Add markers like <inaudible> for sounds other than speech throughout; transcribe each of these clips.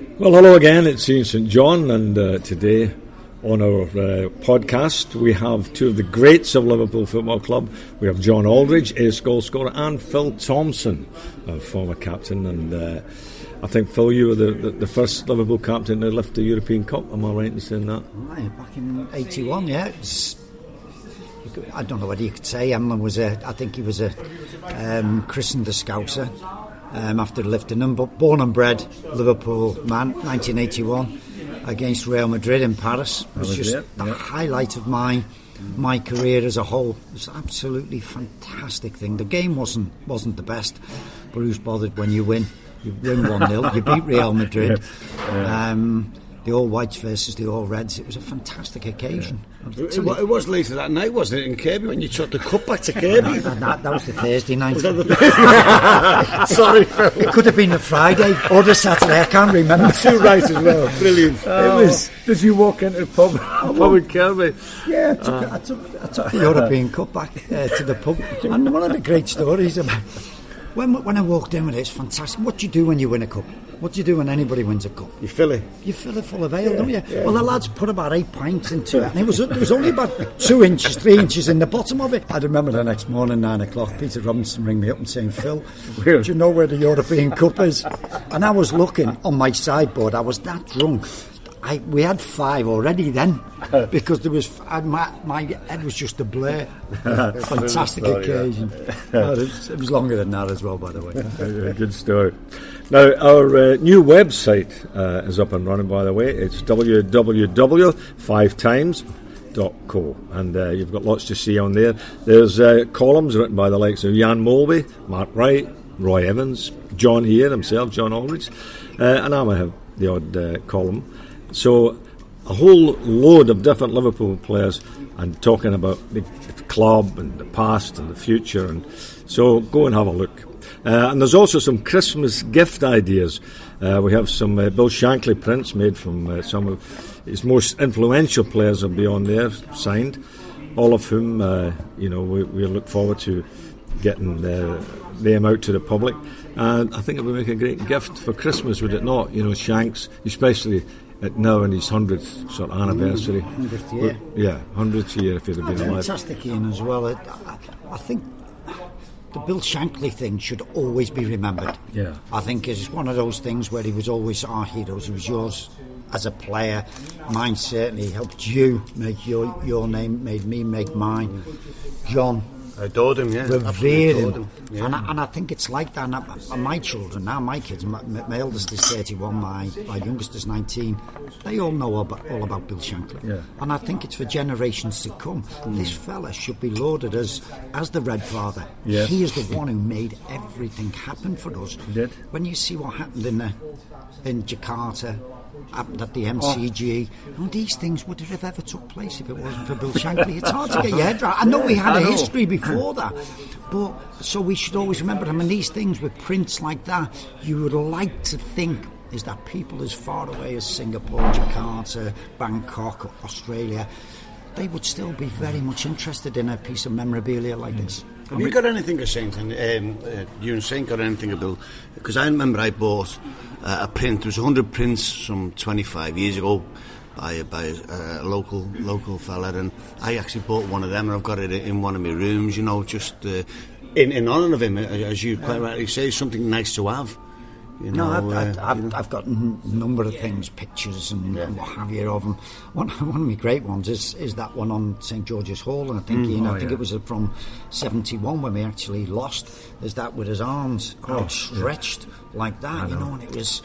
Well, hello again. It's Ian St. John, and uh, today on our uh, podcast we have two of the greats of Liverpool Football Club. We have John Aldridge, ace goal scorer, and Phil Thompson, former captain. And uh, I think, Phil, you were the, the, the, first Liverpool captain to lift the European Cup. Am I right in saying that? Back in 81, yeah. I don't know what you could say. Emlyn was a, I think he was a um, christened a Scouser um, after lifting him, but born and bred Liverpool man, 1981 against Real Madrid in Paris. It was just it, the highlight of my my career as a whole. It was absolutely fantastic thing. The game wasn't wasn't the best, but who's bothered when you win? You win one 0 You beat Real <laughs> Madrid. Yeah. Um, the All Whites versus the All Reds. It was a fantastic occasion. Yeah. It, it, was later that night, wasn't it, in Kirkby when you took the cup back to <laughs> Kirkby? that, that, that, was the Thursday night. The <laughs> <laughs> Sorry, Phil. It could have been the Friday or the Saturday. I can't remember. Two right as well. Brilliant. Oh. It was. Did you walk into the pub? pub in Kirkby? Yeah, I took, uh. I took, I took the European Cup back uh, to the pub. And one of the great stories about when, when I walked in with it, it's fantastic. What do you do when you win a cup? What do you do when anybody wins a cup? You fill it. You fill it full of ale, yeah, don't you? Yeah. Well, the lads put about eight pints into it, and it was there was only about two inches, three inches in the bottom of it. I remember the next morning, nine o'clock, Peter Robinson ring me up and saying, "Phil, do you know where the European Cup is?" And I was looking on my sideboard. I was that drunk. I, we had five already then <laughs> because there was my, my head was just a blur. <laughs> Fantastic occasion. <laughs> no, it, was, longer than that as well, by the way. Good story. Now our uh, new website uh, is up and running. By the way, it's www.fivetimes.co, and uh, you've got lots to see on there. There's uh, columns written by the likes of Jan Molby, Mark Wright, Roy Evans, John here himself, John Aldridge, uh, and I might have the odd uh, column. So a whole load of different Liverpool players and talking about the club and the past and the future. And so go and have a look. Uh, and there's also some Christmas gift ideas. Uh, we have some uh, Bill Shankly prints made from uh, some of his most influential players will be on there, signed. All of whom, uh, you know, we, we, look forward to getting them out to the public. And I think it would make a great gift for Christmas, would it not? You know, Shanks, especially at now in his hundredth sort of anniversary. Mm, hundredth year. yeah, hundredth year if he'd have been alive. Fantastic, Ian, as well. I, I, think the Bill Shankly thing should always be remembered. Yeah. I think it's one of those things where he was always our heroes. He was yours as a player. Mine certainly helped you make your your name, made me make mine. John I adored him, yeah. Revered him. him. Yeah. And, I, and I think it's like that. And my children now, my kids, my, my, eldest is 31, my, my youngest is 19, they all know all about, all about Bill Shankly. Yeah. And I think it's for generations to come. Mm. This fella should be lauded as, as the Red Father. Yeah. He is the one who made everything happen for us. He did. When you see what happened in, the, in Jakarta, happened at the MCG. Oh. And these things would have ever took place if it wasn't for Bill Shankly. It's hard to get your head around. I know we had a history before that, but so we should always remember I mean, these things with prints like that, you would like to think is that people as far away as Singapore, Jakarta, Bangkok, Australia, they would still be very much interested in a piece of memorabilia like hmm. this. Have you got anything to Saint and um, uh, you and Saint got anything about? Because I remember I bought uh, a print. There was 100 prints from 25 years ago by by a, a local local fella, and I actually bought one of them, and I've got it in one of my rooms. You know, just uh, in in honour of him, as you quite rightly say, something nice to have. You know, no, I've, uh, I've, you know. I've, got a number of things, pictures and, yeah. and, what have you of them. One, <laughs> one of my great ones is, is that one on St George's Hall, and I think mm, you know, oh, I think yeah. it was from '71 when we actually lost. Is that with his arms oh, stretched yeah. like that, you know, and it was.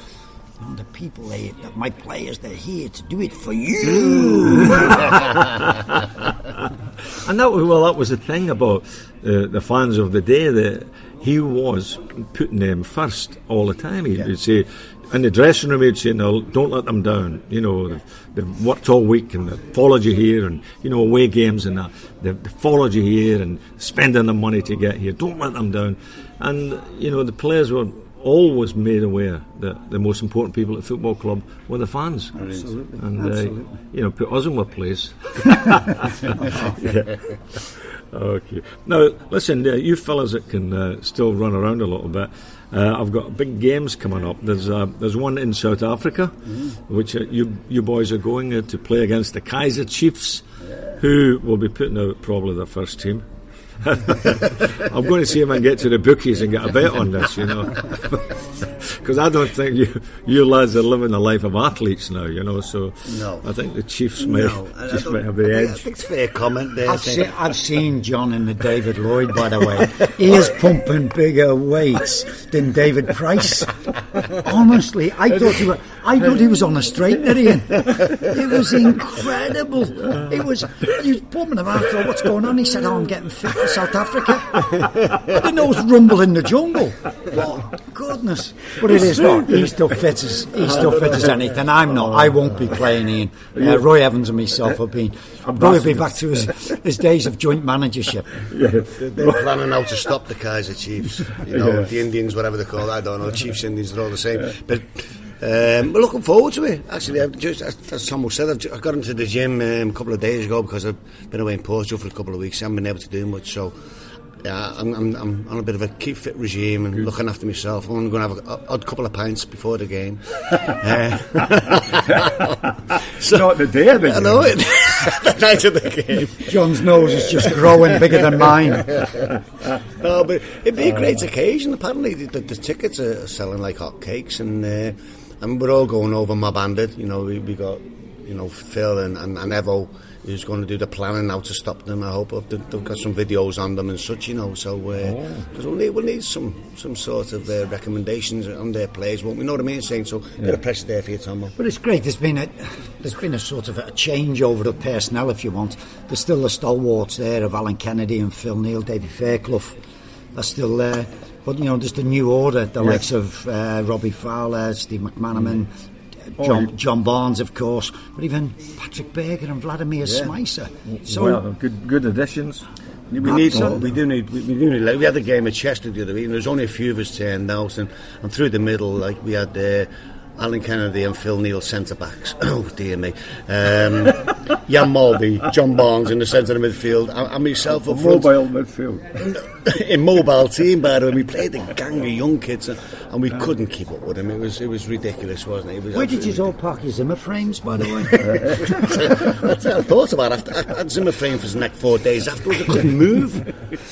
You know, the people, they, my players, they're here to do it for you. <laughs> and that was well, that was the thing about uh, the fans of the day. That he was putting them first all the time. He'd, he'd say, in the dressing room, he'd say, no, don't let them down. You know, they've, they've worked all week and they've followed you here and, you know, away games and that. They've, followed you here and spending the money to get here. Don't let them down. And, you know, the players were always made aware that the most important people at the football club were the fans. Absolutely. And, Absolutely. Uh, you know, put us in our place. <laughs> <laughs> yeah. Okay. Now, listen, uh, you fellas that can uh, still run around a little bit, uh, I've got big games coming up. There's uh, there's one in South Africa, which uh, you you boys are going uh, to play against the Kaiser Chiefs, who will be putting out probably their first team. <laughs> I'm going to see if I can get to the bookies and get a bet on this, you know. <laughs> Because I don't think you you lads are living the life of athletes now, you know. So No. I think the Chiefs may No, I- <laughs> I just don't- might have the I edge. think it's a fair comment there. I I've, se- I've seen John in the David Lloyd, by the way. <laughs> He is pumping bigger weights than David Price. Honestly, I thought he was, I thought he was on a straightener, Ian. It was incredible. It was, he was pumping him. I thought, what's going on? He said, oh, I'm getting fit for South Africa. I didn't know it was rumble in the jungle. Oh, goodness. But it is not. He's still fit as, he's still fit as anything. I'm not. I won't be playing, Ian. Uh, Roy Evans and myself have been, probably be back to his, his days of joint managership. <laughs> They're they're planning how to stop the Kaiser Chiefs. You know, the Indians, whatever they're called. I don't know. Chiefs, Indians, they're all the same. But um, we're looking forward to it. Actually, I've just as, as Tom said, I've, ju- I got into the gym um, a couple of days ago because I've been away in Portugal for a couple of weeks. I haven't been able to do much, so. Yeah, I'm, I'm, I'm on a bit of a keep fit regime and looking after myself. I'm going to have a, odd couple of pints before the game. <laughs> Uh, <laughs> so, Not the day of the I know it. <laughs> the night of the game. John's nose is just growing bigger than mine. No, but it'd be a great occasion. Apparently, the, the, the tickets are selling like hotcakes, and uh, and we're all going over my bandit. You know, we, we got you know Phil and, and, and Evo who's going to do the planning now to stop them. I hope they've, they've got some videos on them and such. You know, so because we'll need we'll need some some sort of uh, recommendations on their plays, won't we? Know what I mean? Saying so, bit of pressure there for you, Tom. But it's great. There's been a there's been a sort of a change over the personnel, if you want. There's still the stalwarts there of Alan Kennedy and Phil Neal, David Fairclough. Are still there. But you know, there's the new order, the likes of uh, Robbie Fowler, Steve McManaman. John, John Barnes, of course, but even Patrick Berger and Vladimir Smicer. So well, good good additions. We need Absolutely. we do need we, we do need like, we had a game at Chester the other week and there was only a few of us turned out and, and through the middle like we had uh, Alan Kennedy and Phil Neal centre backs <coughs> oh dear me um, Jan Molby John Barnes in the centre of the midfield and, and myself up front Mobile midfield. <coughs> in mobile team by the way we played a gang of young kids and, and we couldn't keep up with them it was it was ridiculous wasn't it, it was where did you absolutely all park your Zimmer frames, by the way? <laughs> That's what I thought about it. After, I had Zimmer frame for the next four days afterwards. I couldn't move.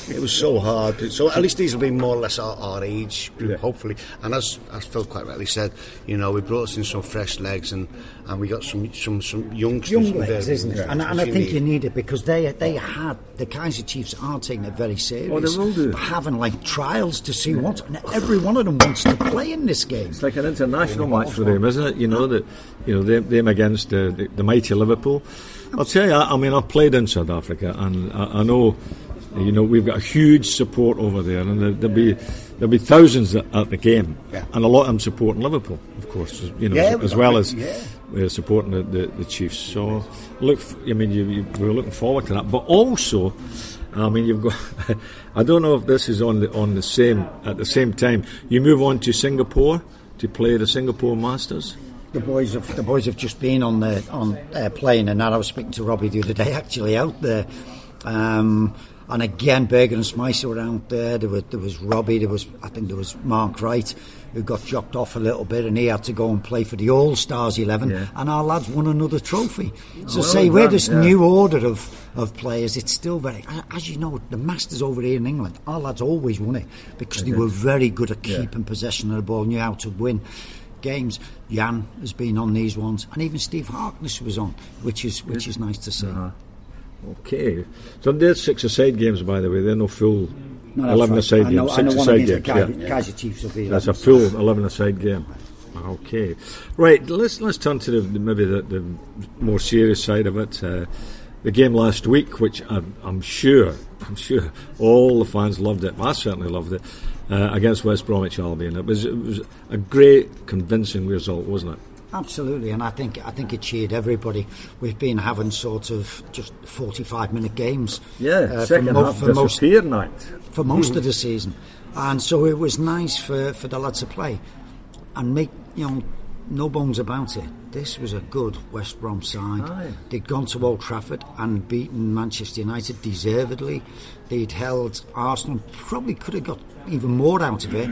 It was so hard. So at least these will be more or less our, our age group, hopefully. And as, as Phil quite rightly said, you know, we brought us in some fresh legs and, and we got some some some youngsters. young with legs, their- isn't it? Yeah, And, and I think you need. need it because they they had the Kaiser Chiefs are taking it very serious. Oh, they will do. Having like trials to see what every one of them wants to play in this game. It's like an international match for them, isn't it? You know that you know them, them against uh, the, the mighty Liverpool. I'll tell you, I, I mean, I've played in South Africa, and I, I know, you know, we've got a huge support over there, and there, there'll be there'll be thousands at, at the game, Yeah. and a lot of them supporting Liverpool, of course, you know, Yeah, as, as well as yeah. uh, supporting the, the, the Chiefs. So, look, I mean, you, you, we're looking forward to that, but also. I mean, you've got. <laughs> I don't know if this is on the on the same at the same time. You move on to Singapore to play the Singapore Masters. The boys have the boys have just been on the on uh, playing, and I was speaking to Robbie the other day, actually out there. Um, and again, Berger and Smicer were out there. There was, there was Robbie. There was I think there was Mark Wright who got dropped off a little bit, and he had to go and play for the All Stars eleven. Yeah. And our lads won another trophy. So well say we're this yeah. new order of, of players. It's still very, as you know, the Masters over here in England. Our lads always won it because they were very good at Yeah. keeping possession of the ball, knew how to win games. Jan has been on these ones, and even Steve Harkness was on, which is which is nice to see. Uh-huh. Okay, so there's six aside games, by the way. They're no full No, eleven right. aside games. Six aside games. Yeah. Chiefs. That's a 11. full eleven aside game. Okay, right. Let's let's turn to the, maybe the, the more serious side of it. Uh, the game last week, which I'm, I'm sure, I'm sure all the fans loved it. I certainly loved it uh, against West Bromwich Albion. It was, it was a great, convincing result, wasn't it? Absolutely, and I think I think it cheered everybody. We've been having sort of just forty-five minute games. Yeah, uh, second for, mo- half for most night for most mm. of the season, and so it was nice for, for the lads to play and make you know no bones about it. This was a good West Brom side. Aye. They'd gone to Old Trafford and beaten Manchester United deservedly. They'd held Arsenal, probably could have got even more out of it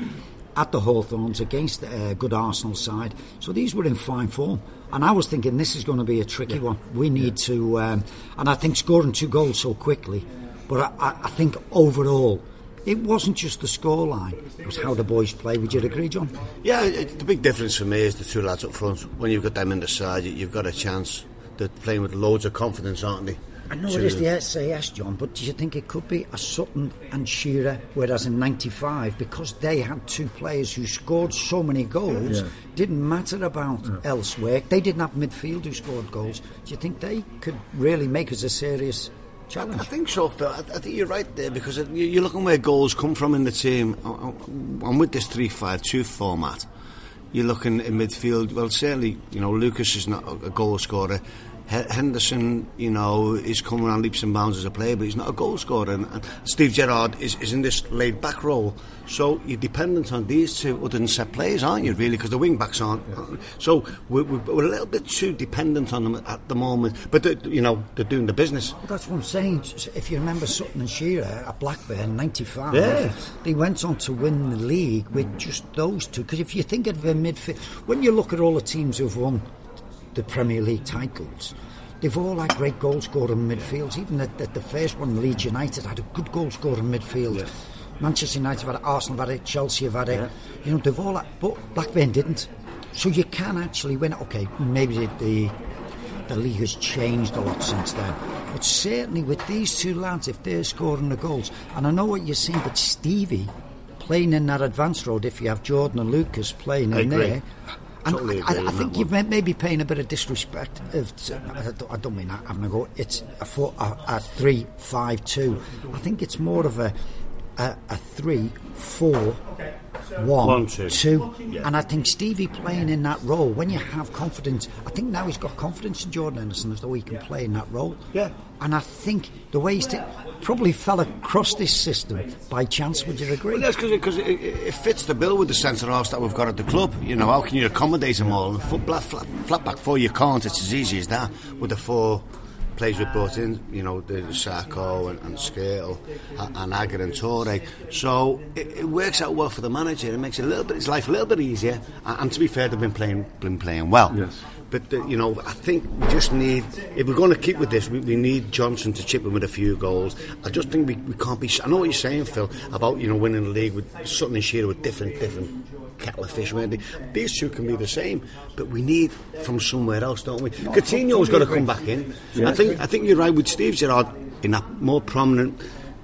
at the Hawthorns against a good Arsenal side. So these were in fine form. And I was thinking this is going to be a tricky yeah. one. We need yeah. to, um, and I think scoring two goals so quickly. But I, I think overall, it wasn't just the scoreline, it was how the boys play. Would you agree, John? Yeah, it, the big difference for me is the two lads up front. When you've got them in the side, you've got a chance. They're playing with loads of confidence, aren't they? I know it is the SAS, John, but do you think it could be a Sutton and Shearer, whereas in 95, because they had two players who scored so many goals, yeah. didn't matter about yeah. elsewhere. They didn't have midfield who scored goals. Do you think they could really make us a serious challenge? I think so, Phil. I, think you're right there because you're looking where goals come from in the team. I'm with this 3 5 2 format. You're looking in midfield. Well, certainly, you know, Lucas is not a goal scorer. Henderson, you know, is coming around leaps and bounds as a player, but he's not a goal scorer. And, and Steve Gerrard is, is in this laid back role. So you're dependent on these two other than set players, aren't you, really? Because the wing backs aren't. Yeah. So we're, we're, a little bit too dependent on them at the moment. But, you know, they're doing the business. Well, that's what I'm saying. If you remember Sutton and Shearer at Blackburn, 95, yeah. they went on to win the league with just those two. Because if you think of a midfield, when you look at all the teams who've won the Premier League titles. They've all had great goal scoring midfields. Even at, at, the first one, Leeds United had a good goal scoring midfield. Yeah. Manchester United have had it, Arsenal have had it, Chelsea have had it. Yeah. You know, they've all had, but Blackburn didn't. So you can actually win. Okay, maybe the, the the league has changed a lot since then. But certainly with these two lads, if they're scoring the goals, and I know what you're saying, but Stevie playing in that advanced road, if you have Jordan and Lucas playing in there, Totally I, I, think you may, may be paying a bit of disrespect. Of, I, don't, I don't mean that having a go. It's a, four, a, a three, five, two. I think it's more of a a, a three, four, one, one two. two. Yeah. And I think Stevie playing in that role, when you have confidence, I think now he's got confidence in Jordan Henderson as though he can play in that role. Yeah. And I think the way he's t- probably fell across this system by chance. Would you agree? Well, that's because it, it, fits the bill with the centre halves that we've got at the club. You know, how can you accommodate them all? flat, flat, flat back four, you can't. It's as easy as that. With the four players we brought in, you know, the, the Sakho and, and Skrtel and Agger and Toure. So it, it, works out well for the manager. It makes it a little bit his life a little bit easier. And, and to be fair, they've been playing been playing well. Yes. But uh, you know, I think we just need if we're going to keep with this, we, we, need Johnson to chip in with a few goals. I just think we, we can't be. I know what you're saying, Phil, about you know winning the league with Sutton and Shearer with different different kettle of fish. These two can be the same, but we need from somewhere else, don't we? Coutinho's got to come back in. I think I think you're right with Steve Gerrard in that more prominent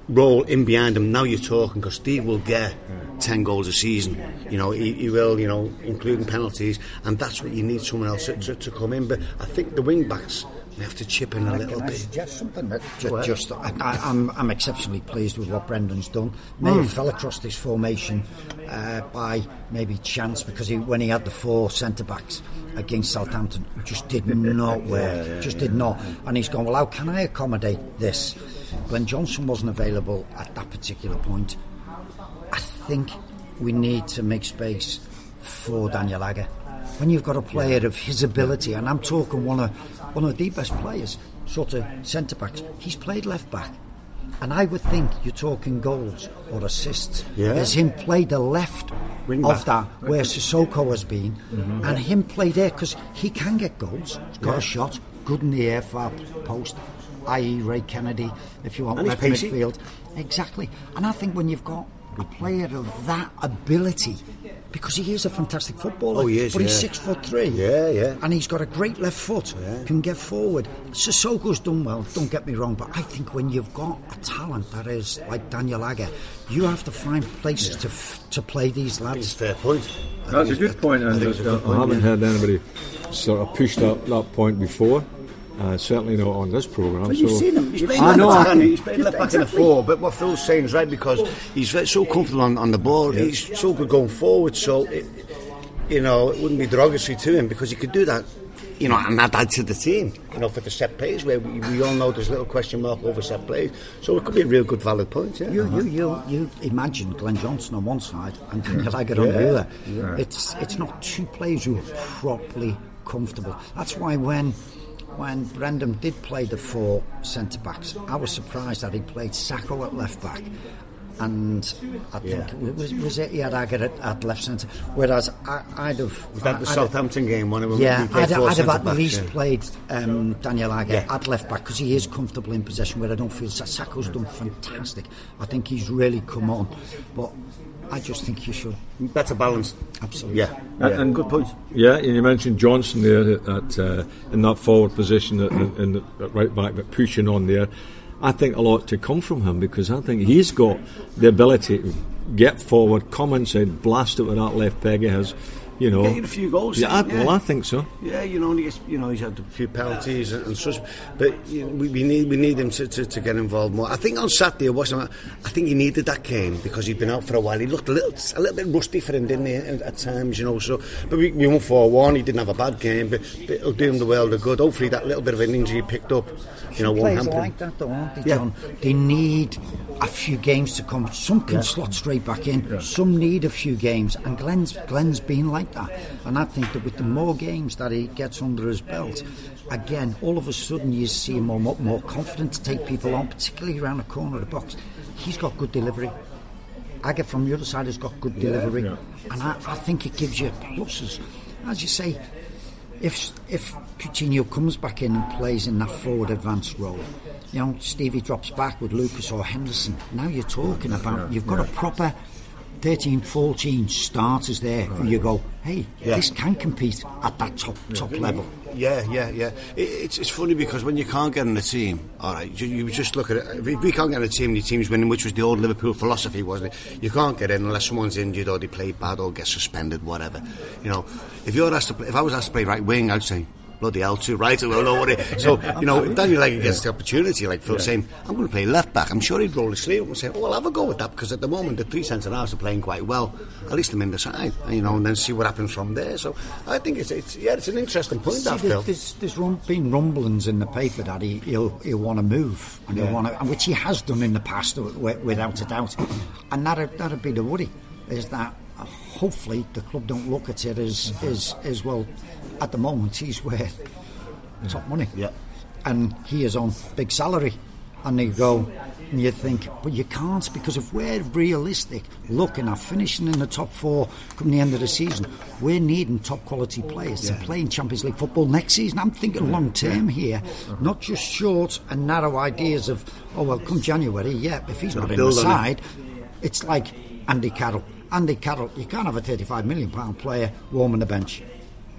role in behind him. Now you're talking because Steve will get. 10 goals a season. You know, he, he, will, you know, including penalties, and that's what you need someone else to, to, to come in. But I think the wing backs we have to chip in a little bit. Suggest something that just, just I, am I'm, I'm exceptionally pleased with what Brendan's done. Maybe mm. fell across this formation uh, by maybe chance because he, when he had the four centre backs against Southampton, just did <laughs> not work. Yeah, yeah, just yeah. did not. And he's gone. Well, how can I accommodate this? When Johnson wasn't available at that particular point, I think we need to make space for Daniel Agger. When you've got a player of his ability, and I'm talking one of one of the best players, sort of centre backs. He's played left back. And I would think you're talking goals or assists. Yeah. There's him play the left Wing of back. that where Cissokho has been, mm-hmm. and him play there because he can get goals. He's got yeah. a shot, good in the air, far post, i.e. Ray Kennedy, if you want and left midfield. Exactly. And I think when you've got a player of that ability, because he is a fantastic footballer. Oh, he is. But yeah. he's six foot three. Yeah, yeah. And he's got a great left foot. Yeah. Can get forward. Cissokho's done well. Don't get me wrong, but I think when you've got a talent that is like Daniel Agger, you have to find places yeah. to f- to play these lads. It's fair point. That's a good point, and I, I, haven't heard anybody sort of push that, that point before. Uh, certainly not on this programme. But so you've seen him. He's playing I left know, back, I- hasn't he? He's playing left back in the Exactly. four. But what Phil's saying is right because he's so comfortable on, on the ball. He's so good going forward. So, it, you know, it wouldn't be derogatory to him because he could do that. You know, and that adds to the team. You know, for the set plays where we, we all know there's a little question mark over set plays. So it could be a real good valid point. Yeah. You, you, you, you imagine Glenn Johnson on one side and Daniel <laughs> Agger on the other. It's it's not two players who are properly comfortable. That's why when when Brendan did play the four centre backs, I was surprised that he played Sakho at left back. And I think was, was it he had Agger at, at left centre, whereas I, I'd have Was that the I'd have- Southampton game when we yeah, I'd, I'd have at least yeah. played um, Daniel Agger Yeah. at left back because he is comfortable in possession. Where I don't feel Cissokho's done fantastic. I think he's really come on, but I just think you should. better balanced. Absolutely. Yeah, And- yeah. and- good point. Yeah, and you mentioned Johnson there at, at, uh, in that forward position at, in, in the, at right back, but pushing on there. I think a lot to come from him because I think he's got the ability to get forward, come inside, blast it with that left peg he has. You know, Get you a few goals, Yeah, I, yeah. well, I think so. Yeah, you know, and he gets, you know, he's had a few penalties and, and such, but you know, we, we need we need him to, to, to get involved more. I think on Saturday, I watched him. I think he needed that game because he'd been out for a while. He looked a little a little bit rusty for him, didn't he, at, at times, you know. So, but we, we won four one. He didn't have a bad game, but, but it'll do him the world of good. Hopefully, that little bit of an injury he picked up, you know, won't Players hamper are him. like that, though, aren't they, Yeah. John? They need a few games to come. Some can slot straight back in. Some need a few games, and Glenn's Glenn's been like that. And I think that with the more games that he gets under his belt, again, all of a sudden you see him more, more confident to take people on, particularly around the corner of the box. He's got good delivery. Agger from the other side has got good delivery, and I, I think it gives you pluses. As you say, if if Coutinho comes back in and plays in that forward advanced role, you know Stevie drops back with Lucas or Henderson. Now you're talking about you've got a proper 13, 14 starters there who you go, hey, Yeah. this can compete at that top top level. Yeah, yeah, yeah. It, it's, it's funny because when you can't get in a team, all right, you, you just look at it. If we can't get in a team, the team's winning, which was the old Liverpool philosophy, wasn't it? You can't get in unless someone's injured or they play bad or get suspended, whatever. You know, if you're asked to play, if I was asked to play right wing, I'd say. Bloody hell, too right. Well, no worry. So, you know, if Daniel Agger gets the opportunity, like Phil saying, I'm going to play left back. I'm sure he'd roll his sleeve up and say, oh, I'll have a go with that because at the moment the three centre halves are playing quite well. At least I'm in the side, you know, and then see what happens from there. So, I think it's, it's yeah, it's an interesting point, that, See, Phil. there's, there's rum, been rumblings in the paper that he, he'll, he'll want to move, and he'll want to, which he has done in the past, without a doubt. And that'd, that'd be the worry, is that hopefully the club don't look at it as, mm-hmm. as, as well. At the moment, he's worth top money, Yeah. and he is on big salary, and you go. And you think, but you can't because if we're realistic, looking at finishing in the top four come the end of the season, we're needing top quality players to play in Champions League football next season. I'm thinking long term here, uh-huh. not just short and narrow ideas of, oh well, come January, yeah, if he's not in the build on it. side, it's like Andy Carroll. Andy Carroll, you can't have a 35 million pound player warming the bench.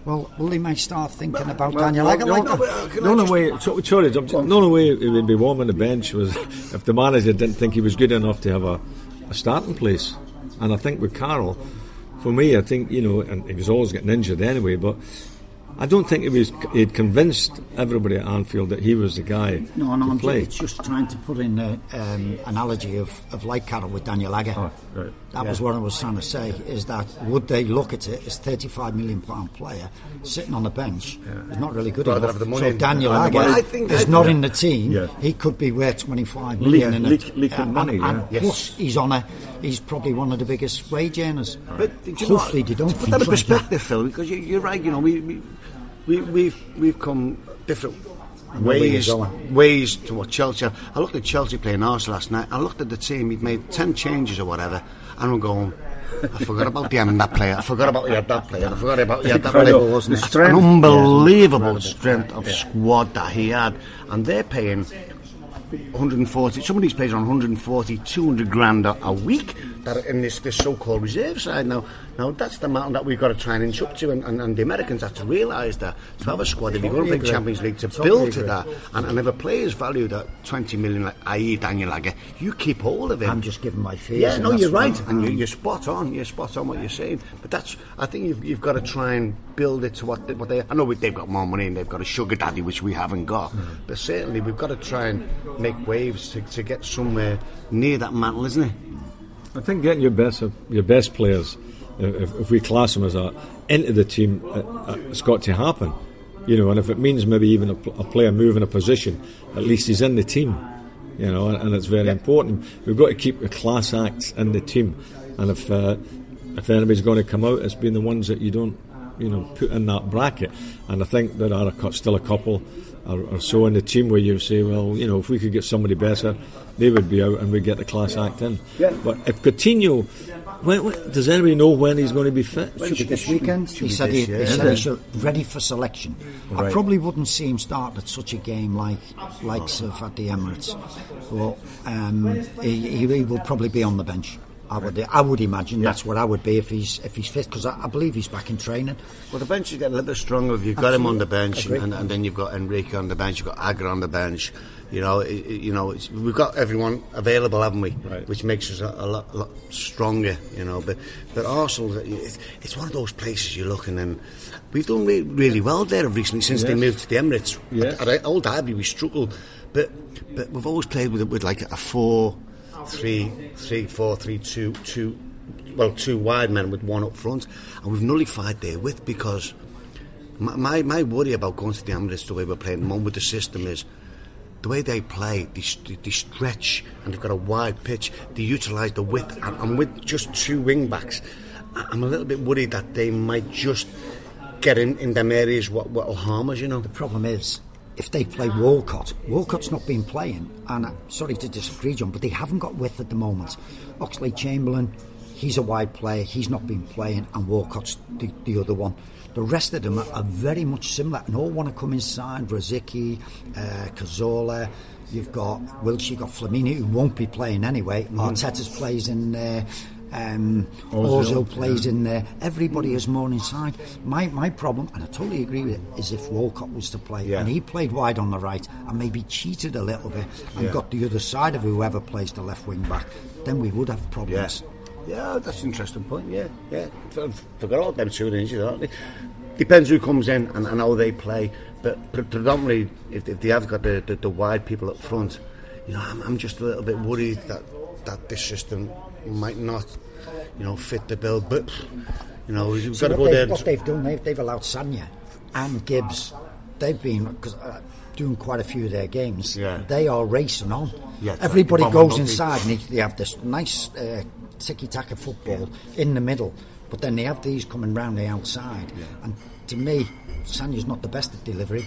Well, well, he might start thinking about Daniel Well, Agger the like only- that. The only way, so- sorry, I'm- the only way it would be warming the bench was if the manager didn't think he was good enough to have a, a starting place. And I think with Carroll, for me, I think you know, and he was always getting injured anyway. But I don't think he was. He'd convinced everybody at Anfield that he was the guy No, no, to I'm play. it's just trying to put in an um, analogy of, of like Carroll with Daniel Agger. Oh, right. That was what I was trying to say. Is that would they look at it as 35 million pound player sitting on the bench? He's not really good Rather enough. have the money so Daniel and Agger. I think is not in the team. Yeah. He could be worth 25 Leak- in leak- it. leaking and- money, and, yeah. plus he's on a. He's probably one of the biggest wage earners. But do you know hopefully what? they don't To put think that in like that. perspective, Phil, because you, you're right. You know, we, we, we we've we've come different know where you're ways ways to what Chelsea. I looked at Chelsea playing Arsenal last night. I looked at the team. He'd made ten changes or whatever, and I'm going. I forgot about the and that player. I forgot about he had that player. I forgot about he had that player. Wasn't it? Strength. An unbelievable strength of squad that he had, and they're paying 140. Some of these players are on 140, 200 grand a, a week. That are in this, this so-called reserve side now. Now that's the mountain that we've got to try and inch up to, and, and, and the Americans have to realise that to have a squad, if you're going to play Champions League, to Totally build to agree. that, and, and if a player's valued at 20 million, like, i.e. Daniel Agger, you keep hold of him. I'm just giving my fears. Yeah, no, you're right, and you, you're spot on. You're spot on what you're saying. But that's, I think you've, you've got to try and build it to what they, what they. I know we, they've got more money and they've got a sugar daddy, which we haven't got. Hmm. But certainly we've got to try and make waves to, to get somewhere near that mantle, isn't it? I think getting your best your best players, if, if we class them as that, into the team, uh, uh, it's got to happen. You know, and if it means maybe even a, a player moving a position, at least he's in the team. You know, and, and it's very important. We've got to keep the class acts in the team, and if uh, if anybody's going to come out, it's been the ones that you don't, you know, put in that bracket. And I think there are a, still a couple or, or so in the team where you say, well, you know, if we could get somebody better, they would be out and we'd get the class act in. Yeah. But if Coutinho, when, when, does anybody know when he's going to be fit? Should be this weekend. should He be said, this he, year, he, said he it? should ready for selection. I probably wouldn't see him start at such a game like likes of at the Emirates, but um, he, he, he will probably be on the bench. I would I would imagine that's what I would be if he's if he's fit because I, I believe he's back in training. Well, the bench is getting a little bit stronger. If you've got him on the bench, and, and then you've got Enrique on the bench, you've got Agger on the bench. You know, it, it- you know, it's, we've got everyone available, haven't we? Right. Which makes us a, a, lot, a lot stronger. You know, but but Arsenal, it's, it's one of those places you're looking and we've done re- really well there recently since they moved to the Emirates. Yes. At, at Old Derby, we struggled, but but we've always played with with like a four, three, three, four, three, two, two. Well, two wide men with one up front, and we've nullified their width because my, my, my worry about going to the Emirates the way we're playing at the with the system is the way they play, they, they stretch and they've got a wide pitch, they utilise the width, and, and with just two wing backs, I'm a little bit worried that they might just get in, in them areas what will harm us, you know. The problem is, if they play Walcott, Walcott's not been playing, and I'm sorry to disagree, John, but they haven't got width at the moment. Oxlade-Chamberlain, he's a wide player, he's not been playing, and Walcott's the, the other one. The rest of them are, are very much similar and all want to come inside. Rosicky, uh, Cazorla, you've got Wilshere, you've got Flamini, who won't be playing anyway. Arteta's plays in there. Um, Ozil, Ozil plays in there. Everybody is more inside. My my problem, and I totally agree with it, is if Walcott was to play Yeah. and he played wide on the right and maybe cheated a little bit and Yeah. got the other side of whoever plays the left wing back, then we would have problems. Yeah, that's an interesting point. Yeah, yeah. For- Forgot all them two injuries, aren't they? Depends who comes in and, and how they play. But predominantly, if, if they have got the, the, the wide people up front, you know, I'm, I'm just a little bit worried that, that this system might not, you know, fit the bill. But, you know, we've So got to go there. what they've done, they've, they've allowed Sagna and Gibbs. They've been cause, uh, doing quite a few of their games. Yeah. They are racing on. Yeah, Everybody bomb goes on, don't they? inside and they, have this nice uh, tiki-taka football in the middle, but then they have these coming round the outside. And to me, Sagna's not the best at delivery.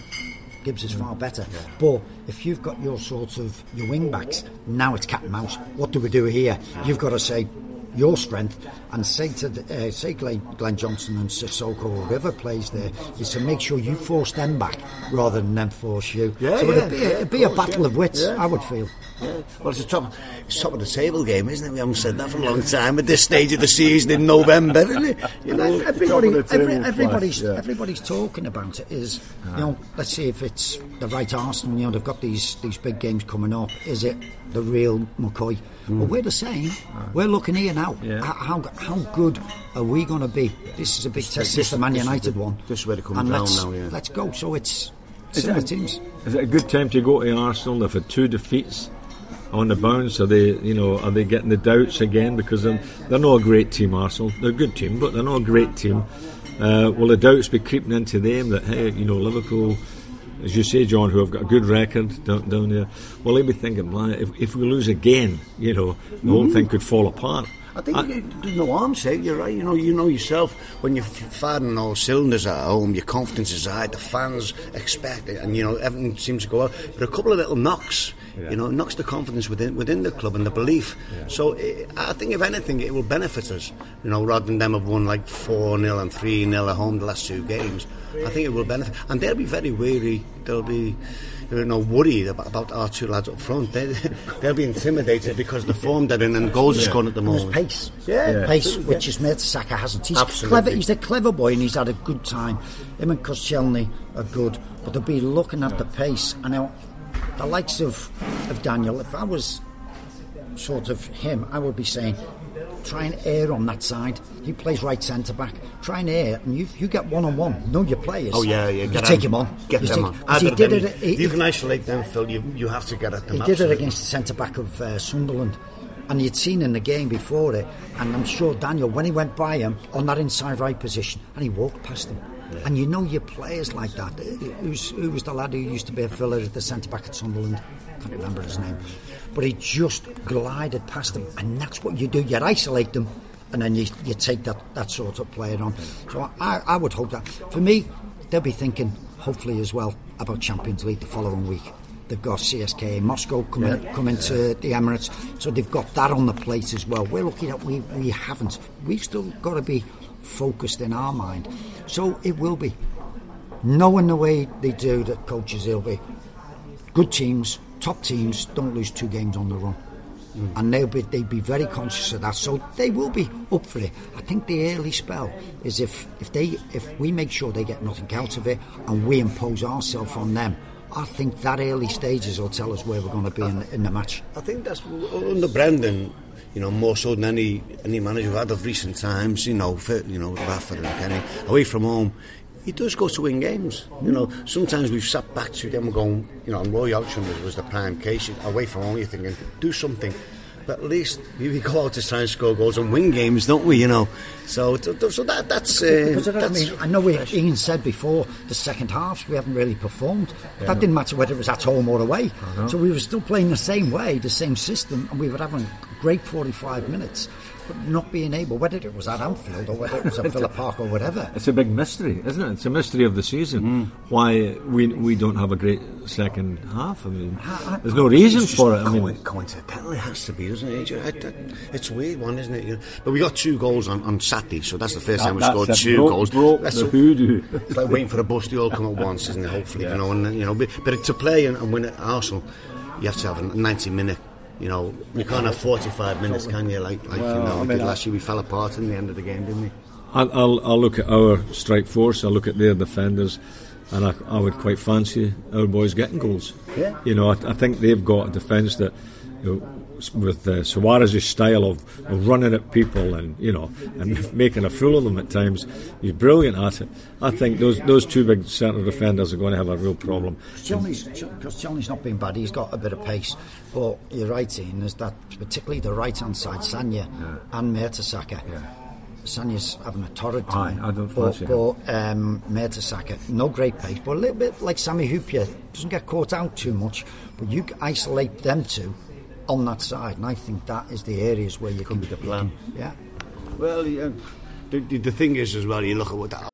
Gibbs is far better. But if you've got your sort of your wing backs, now it's cat and mouse. What do we do here? You've got to say your strength and say to the, uh, say Glenn, Glenn Johnson and Cissokho or whoever plays there is to make sure you force them back rather than them force you. Yeah, so yeah, it'd be, yeah, it'd be a battle yeah. of wits. I would feel. Yeah. Well, it's a top, it's top of the table game, isn't it? We haven't said that for a long time at this stage of the season in November, isn't it? You know, Everybody, top of the every, everybody's everybody's talking about it. Is you know, let's see if it's the right Arsenal. You know, they've got these these big games coming up. Is it the real McCoy? But we're the same. We're looking here now. Yeah. How how good are we going to be? This is a big test. This is the Man this is United the- one. this is where it comes and down let's, now, yeah. Let's go. So it's Is similar it, teams. is it a good time to go to Arsenal? They've had two defeats on the bounce. Are they, you know, are they getting the doubts again? Because they're, they're not a great team, Arsenal. They're a good team, but they're not a great team. Uh, will the doubts be creeping into them that hey, you know, Liverpool, as you say, John, who have got a good record down, down there? Well, be thinking, "Man, if, if we lose again, you know, the whole thing could fall apart. I think you- there's no harm, say eh? you're right. You know, you know yourself when you're firing all cylinders at home, your confidence is high. The fans expect it, and you know everything seems to go out. But a couple of little knocks, you know, knocks the confidence within within the club and the belief. So i I think if anything, it will benefit us. You know, rather than them have won like four 0 and three 0 at home the last two games. I think it will benefit, and they'll be very wary they'll be you know worried about, about our two lads up front. They, they'll be intimidated because the form they're in and goals yeah. are scoring at the moment. There's pace, yeah, yeah. pace, yeah. which is Mertesacker hasn't. He's Absolutely. clever. He's a clever boy, and he's had a good time. Him and Koscielny are good, but they'll be looking at the pace. And now, the likes of of Daniel, if I was sort of him, I would be saying try and air on that side. He plays right centre back. Try and air, and you you get one on one. Know your players. Oh yeah, yeah. You take him on. Get you them take, on. He did it. He, you can isolate them, Phil. You you have to get at them. He absolutely. did it against the centre back of uh, Sunderland. And you'd seen in the game before it, and I'm sure Daniel, when he went by him on that inside right position, and he walked past him, yeah. and you know your players like that. Who's, who was the lad who used to be a filler at the centre back at Sunderland? Can't remember his name but he just glided past them, and that's what you do. You isolate them, and then you, you take that, that sort of player on. So I, I would hope that. For me, they'll be thinking, hopefully as well, about Champions League the following week. They've got CSKA Moscow coming yeah. coming to the Emirates, so they've got that on the plate as well. We're lucky that we, we haven't. We've still got to be focused in our mind. So it will be. Knowing the way they do that coaches will be. Good teams, top teams don't lose two games on the run. Mm. And they'll be, they'd be very conscious of that, so they will be up for it. I think the early spell is if, if they if we make sure they get nothing out of it and we impose ourselves on them, I think that early stages will tell us where we're going to be in the, in the match. I think that's under Brendan you know, more so than any any manager we've had of recent times, you know, for, you know, Rafa and Kenny, away from home, he does go to win games. You know, sometimes we've sat back to them going, you know, and Roy Hodgson was, was the prime case. Away from home, you're thinking, do something. But at least we go out to try and score goals and win games, don't we? You know, so so that that's. Uh, that's I mean, I know we, Ian said before the second halves we haven't really performed. Yeah. That didn't matter whether it was at home or away. So we were still playing the same way, the same system, and we were having great 45 minutes not being able, whether it was at Anfield or whether it was at <laughs> Villa Park or whatever. It's a big mystery, isn't it? It's a mystery of the season. Mm. Why we we don't have a great second half. I mean, I, I, there's no reason for it. I mean, coincidental it has to be, doesn't it? It's a weird one, isn't it? But we got two goals on, on Saturday, so that's the first that, time we scored two broke, goals. Broke that's the hoodoo. It's like waiting for a bus to all come at once, isn't it? Hopefully, yeah. you know, and you know, but, but to play and, and win at Arsenal, you have to have a 90 minute you know, you can't have 45 minutes, can you? Like, like well, you know, I mean, last year we fell apart in the end of the game, didn't we? I'll, I'll, I'll look at our strike force. I'll look at their defenders, and I, I would quite fancy our boys getting goals. Yeah. You know, I, I think they've got a defence that you know, with uh, Suarez's style of, of, running at people and you know and <laughs> making a fool of them at times. He's brilliant at it. I think those those two big centre defenders are going to have a real problem. Because Johnny's not been bad. He's got a bit of pace, but you're right, Ian. Is that particularly the right hand side, Sagna yeah. and Mertesacker. Yeah. Sagna's having a torrid time. Aye, I don't but, but um, Mertesacker, no great pace, but a little bit like Sammy Hyypiä, doesn't get caught out too much. But you isolate them two, on that side, and I think that is the areas where you Could can be the plan. Can, yeah. Well, yeah, the, the, the thing is as well, you look at what that.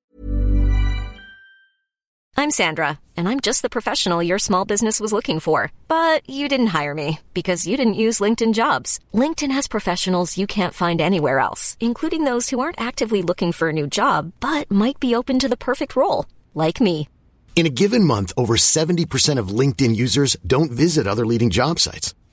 I'm Sandra, and I'm just the professional your small business was looking for. But you didn't hire me because you didn't use LinkedIn Jobs. LinkedIn has professionals you can't find anywhere else, including those who aren't actively looking for a new job but might be open to the perfect role, like me. In a given month, over 70% of LinkedIn users don't visit other leading job sites.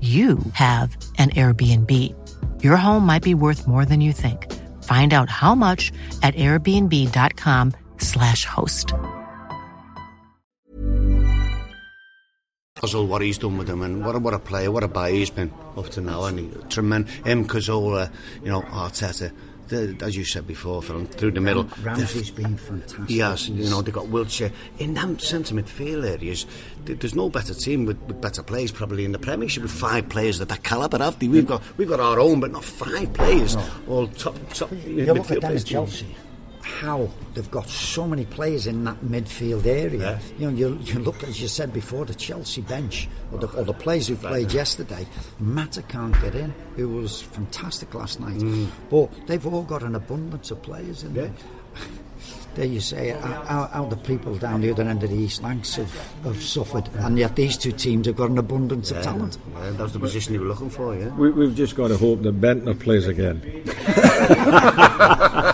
you have an Airbnb. Your home might be worth more than you think. Find out how much at airbnb.com/slash host. Puzzle what he's done with him and what a, what a player, what a buy he's been up to now. And he, tremendous. Him, Cazorla, you know, Arteta the, as you said before, from through the middle. Ramsey's been fantastic. Has, you know, they've got Wilshere. In them centre midfield areas, th- there's no better team with, with better players probably in the Premiership with five players of that calibre, have they? We've mm. got, we've got our own, but not five players. All top, top You look at midfield them players. at Chelsea, how they've got so many players in that midfield area. Yeah. You know, you, you look as you said before, the Chelsea bench or the, or the players who played yesterday. Mata can't get in, who was fantastic last night. Mm. But they've all got an abundance of players in there. There <laughs> you say how, how the people down the other end of the East Lancs have, have suffered, and yet these two teams have got an abundance of talent. Yeah, that was the position you were looking for, yeah. We, we've just got to hope that Bendtner plays again. <laughs> <laughs>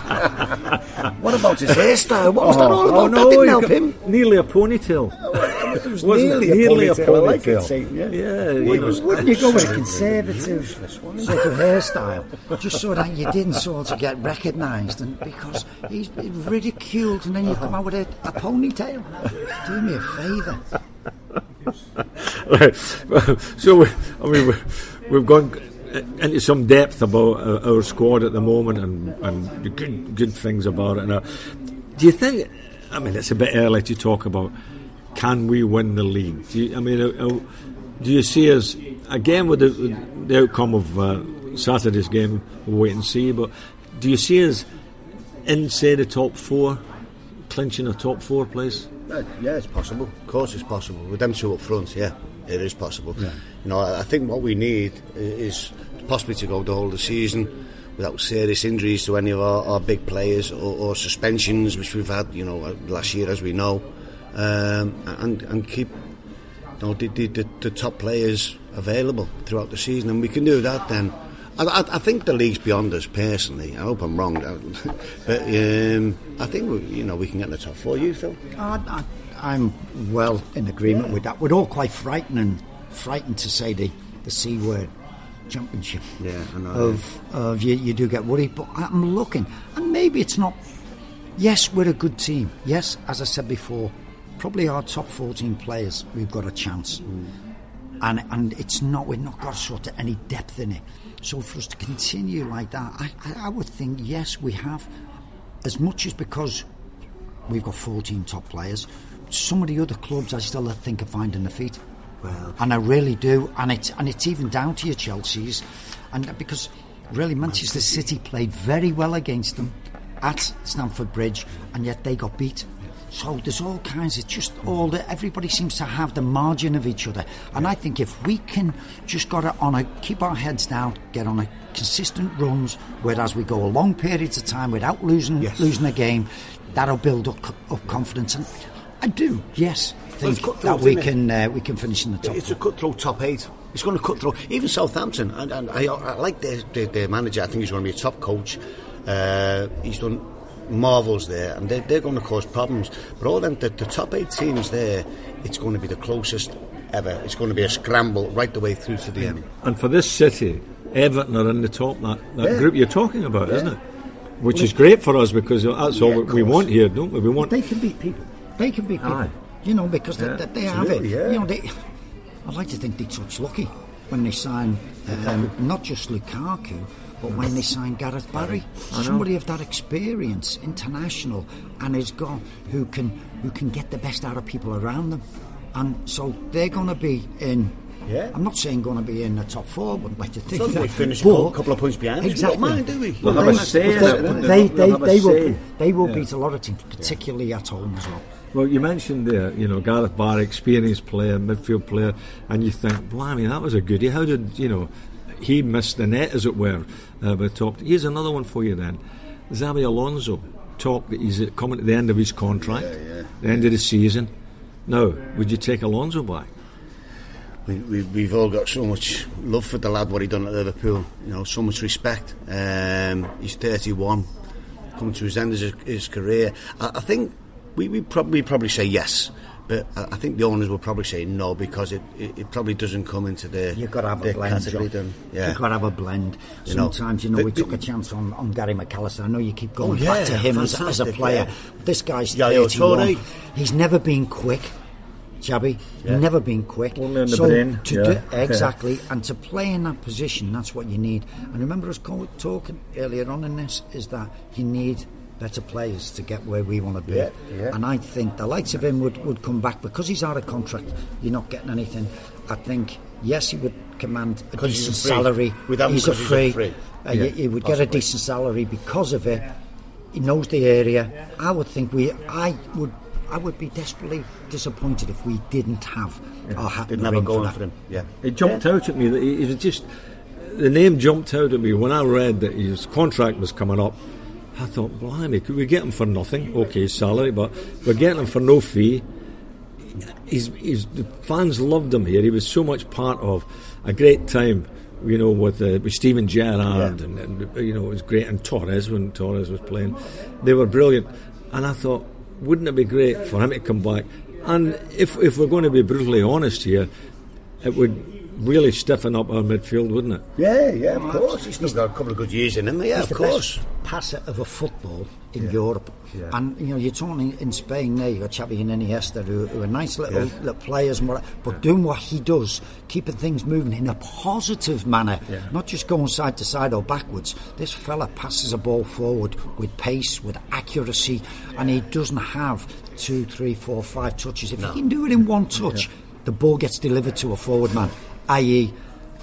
What about his hairstyle? What was that oh, all Oh, about? that didn't help him. Nearly a ponytail. Oh, it was <laughs> nearly, it? Nearly a a ponytail. I like it, ponytail. Yeah. Yeah, Well, you he know. was- Wouldn't you go with a conservative sort of hairstyle, just so that you didn't sort of get recognised, and because he's been ridiculed, and then you come out with a, a ponytail? Do me a favour. <laughs> Right. <laughs> so, we, I mean, we, we've gone into some depth about our, our squad at the moment and, and the good, good things about it. Do you think? I mean, it's a bit early to talk about. Can we win the league? Do you, I mean, uh, uh, do you see us again with the, with the outcome of uh, Saturday's game? We'll wait and see. But do you see us inside the top four, clinching a top four place? Uh, yeah, it's possible. Of course, it's possible. With them two up front, yeah, it is possible. You know, I, think what we need is possibly to go the whole of the season without serious injuries to any of our, our big players or, or suspensions, which we've had, you know, uh, last year, as we know, um, and and keep you know, the, the, the, top players available throughout the season, and we can do that then. I, I, I think the league's beyond us personally. I hope I'm wrong, <laughs> but um, I think we, you know we can get in the top four. You, Phil? I, I'm well in agreement with that. We're all quite frightened frightened to say the, the C word, championship. Yeah, I know, Of, of you, you do get worried, but I'm looking, and maybe it's not. Yes, we're a good team. Yes, as I said before, probably our top 14 players, we've got a chance. Mm. And and it's not, we've not got sort of any depth in it. So for us to continue like that, I, I, I would think, yes, we have. As much as because we've got 14 top players. Some of the other clubs I still think are finding their feet. Well- and I really do. And it's and it's even down to your Chelsea's, and because really Manchester City played very well against them at Stamford Bridge, and yet they got beat. So there's all kinds of just all that everybody seems to have the margin of each other, and I think if we can just got it on a keep our heads down, get on a consistent runs, whereas we go a long periods of time without losing Yes. losing a game, that'll build up, up confidence. And I do, yes, Well, it's think cutthroat, that we can uh, we can finish in the top. It's a four. cutthroat top eight. It's going to cut through. Even Southampton, and, and I, I like their, their, their manager. I think he's going to be a top coach. Uh, he's done marvels there, and they're, they're going to cause problems. But all them, the, the top eight teams there, it's going to be the closest ever. It's going to be a scramble right the way through to the end. And for this city, Everton are in the top that, that Yeah. group you're talking about, isn't it? Which is great for us because that's Yeah, all we want here, don't we? We want They can beat people. They can beat people. Aye. You know, because Yeah, they, they, have it. yeah. You know, they. I like to think they touch lucky when they sign um, not just Lukaku, but when they sign Gareth Barry, somebody of that experience, international, and has got who can who can get the best out of people around them, and so they're going to be in. Yeah. I'm not saying going to be in the top four. Wouldn't like to think that. they finish a couple of points behind. We Exactly. don't mind, do we? But they- say in but it, they- will, they will beat a lot of teams, particularly at home as well. Well, you mentioned there, you know, Gareth Barry, experienced player, midfield player, and you think, blimey, that was a goodie. How did, you know, he missed the net, as it were, uh, by top. Here's another one for you then. Xabi Alonso, talk that he's coming to the end of his contract, the end of the season. Now, would you take Alonso back? We, we, we've all got so much love for the lad, what he done at Liverpool. You know, so much respect. Um, he's 31, coming to his end of his, his career. I, I think we we probably probably say yes, but I, I think the owners will probably say no because it, it, it probably doesn't come into the You've got to have a blend. category. John. Yeah. You've got to have a blend. You know, Sometimes, you know, but- we took a chance on, on Gary McAllister. I know you keep going Oh, yeah, back to him as, as a player. yeah. This guy's Yaya 31. Toure. He's never been quick. Xabi, never been quick. Only on the so brain, to yeah. do, exactly, and to play in that position, that's what you need. And remember us co- talking earlier on in this is that you need better players to get where we want to be. Yeah, yeah. And I think the likes of him would, would come back because he's out of contract. You're not getting anything. I think yes, he would command a 'Cause he's decent a salary. With him, he's a because he's a free. free. Uh, Yeah, you, you would get a decent salary because of it. He knows the area. I would think we. I would. I would be desperately disappointed if we didn't have our hat Didn't the have a ring going that. for him. Yeah. It jumped out at me. That he, he was just the name jumped out at me when I read that his contract was coming up. I thought, blimey, could we get him for nothing? Okay, salary, but we're getting him for no fee. He's, he's, the fans loved him here. He was so much part of a great time, you know, with uh, with Steven Gerrard and, and you know it was great and Torres when Torres was playing. They were brilliant, and I thought, wouldn't it be great for him to come back? And if if we're going to be brutally honest here, it would really stiffen up our midfield, wouldn't it? Yeah, yeah, of course. He's still got a couple of good years in him. Yeah, He's of the course. best passer of a football in Europe. And you know, you're talking in Spain there. you've got Xavi and Iniesta, who, who are nice little, little players, and what, but doing what he does, keeping things moving in a positive manner, not just going side to side or backwards. This fella passes a ball forward with pace, with accuracy, and he doesn't have two, three, four, five touches. If he can do it in one touch, the ball gets delivered to a forward man, i.e.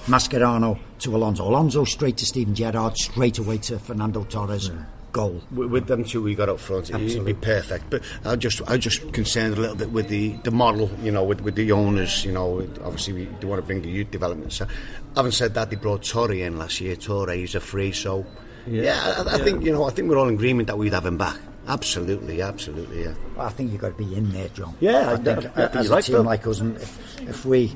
Mascherano to Alonso. Alonso straight to Steven Gerrard, straight away to Fernando Torres. Goal. with, with them two we got up front, it'd be perfect. But I just, I just concerned a little bit with the, the model, you know, with, with the owners. You know, obviously we they want to bring the youth development. So, having said that, they brought Toure in last year. Toure is a free, so yeah, I, I think you know, I think we're all in agreement that we'd have him back. Absolutely, absolutely, yeah. I think you've got to be in there, John. Yeah, I I- think, I think uh, as you're a right, team Phil. like us, and if, if we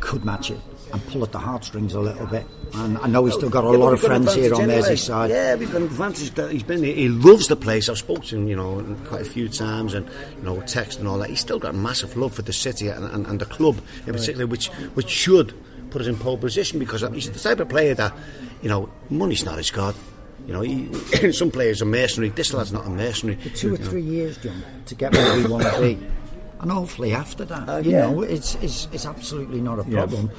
could match it and pull at the heartstrings a little bit, and I know he's still got a Yeah, lot of friends here on advantage anyway. Merseyside. Yeah, we've got an advantage that he's been here. He loves the place. I've spoken to him, you know, quite a few times, and you know, text and all that. He's still got massive love for the city and, and, and the club in particular, which which should put us in pole position because he's the type of player that, you know, money's not his god. You know, he, <clears throat> some players are mercenary. This lad's not a mercenary. For two or You know. three years, John, to get where we want to be. And hopefully after that, Uh, you yeah. know, it's, it's, it's absolutely not a problem.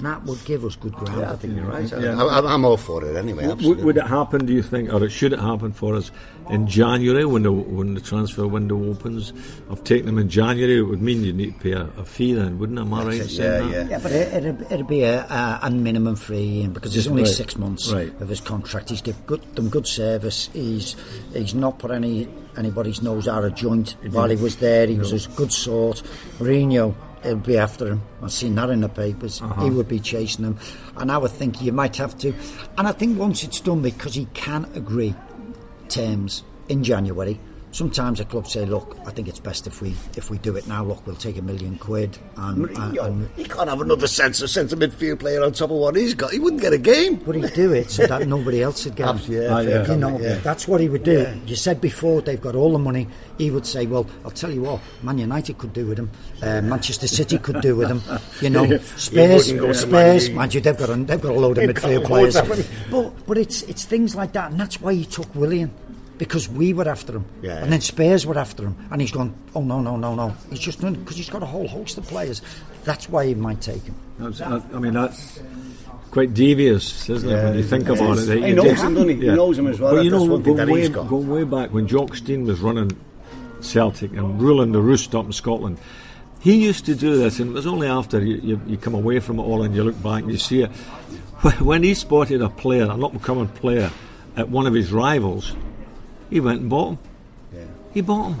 That would give us good ground. Yeah, I think you're right. Yeah. I, I, I'm all for it anyway. W- would it happen, do you think, or it should it happen for us in January when the when the transfer window opens? Of taking them in January, it would mean you need to pay a, a fee then, wouldn't it? Am I right? it, saying yeah. Yeah, but it, it'd, it'd be a, a, a minimum fee because it's only Right. six months Right. of his contract. He's give good, them good service. He's he's not put any anybody's nose out of joint while he was there. He was a good sort. Mourinho, he'll be after him. I've seen that in the papers. Uh-huh. He would be chasing him, and I would think you might have to. And I think once it's done, because he can agree terms in January. Sometimes a club say, "Look, I think it's best if we if we do it now. Look, we'll take a million quid." And, and, he can't have another centre centre midfield player on top of what he's got. He wouldn't get a game. But he'd do it so that nobody else would get <laughs> him. Yeah, Ah, yeah. You know, yeah. that's what he would do. You said before they've got all the money. He would say, "Well, I'll tell you what, Man United could do with him. Uh, Manchester City could do with him. <laughs> You know, Spurs, Spurs. Mind you, they've got a, they've got a load of midfield players. But but it's it's things like that, and that's why he took Willian. Because we were after him, Yeah. and then Spurs were after him, and he's gone. Oh no, no, no, no! He's just done because he's got a whole host of players. That's why he might take him. That's, I, I mean, that's quite devious, isn't it, when you think about it? that He knows him, doesn't he? He knows him as well. But That- you that's know, one thing going that way, he's got. going way back when Jock Stein was running Celtic and ruling the roost up in Scotland, he used to do this, and it was only after you, you, you come away from it all and you look back and you see it. <laughs> When he spotted a player, an up and coming player, at one of his rivals, he went and bought him. He bought him.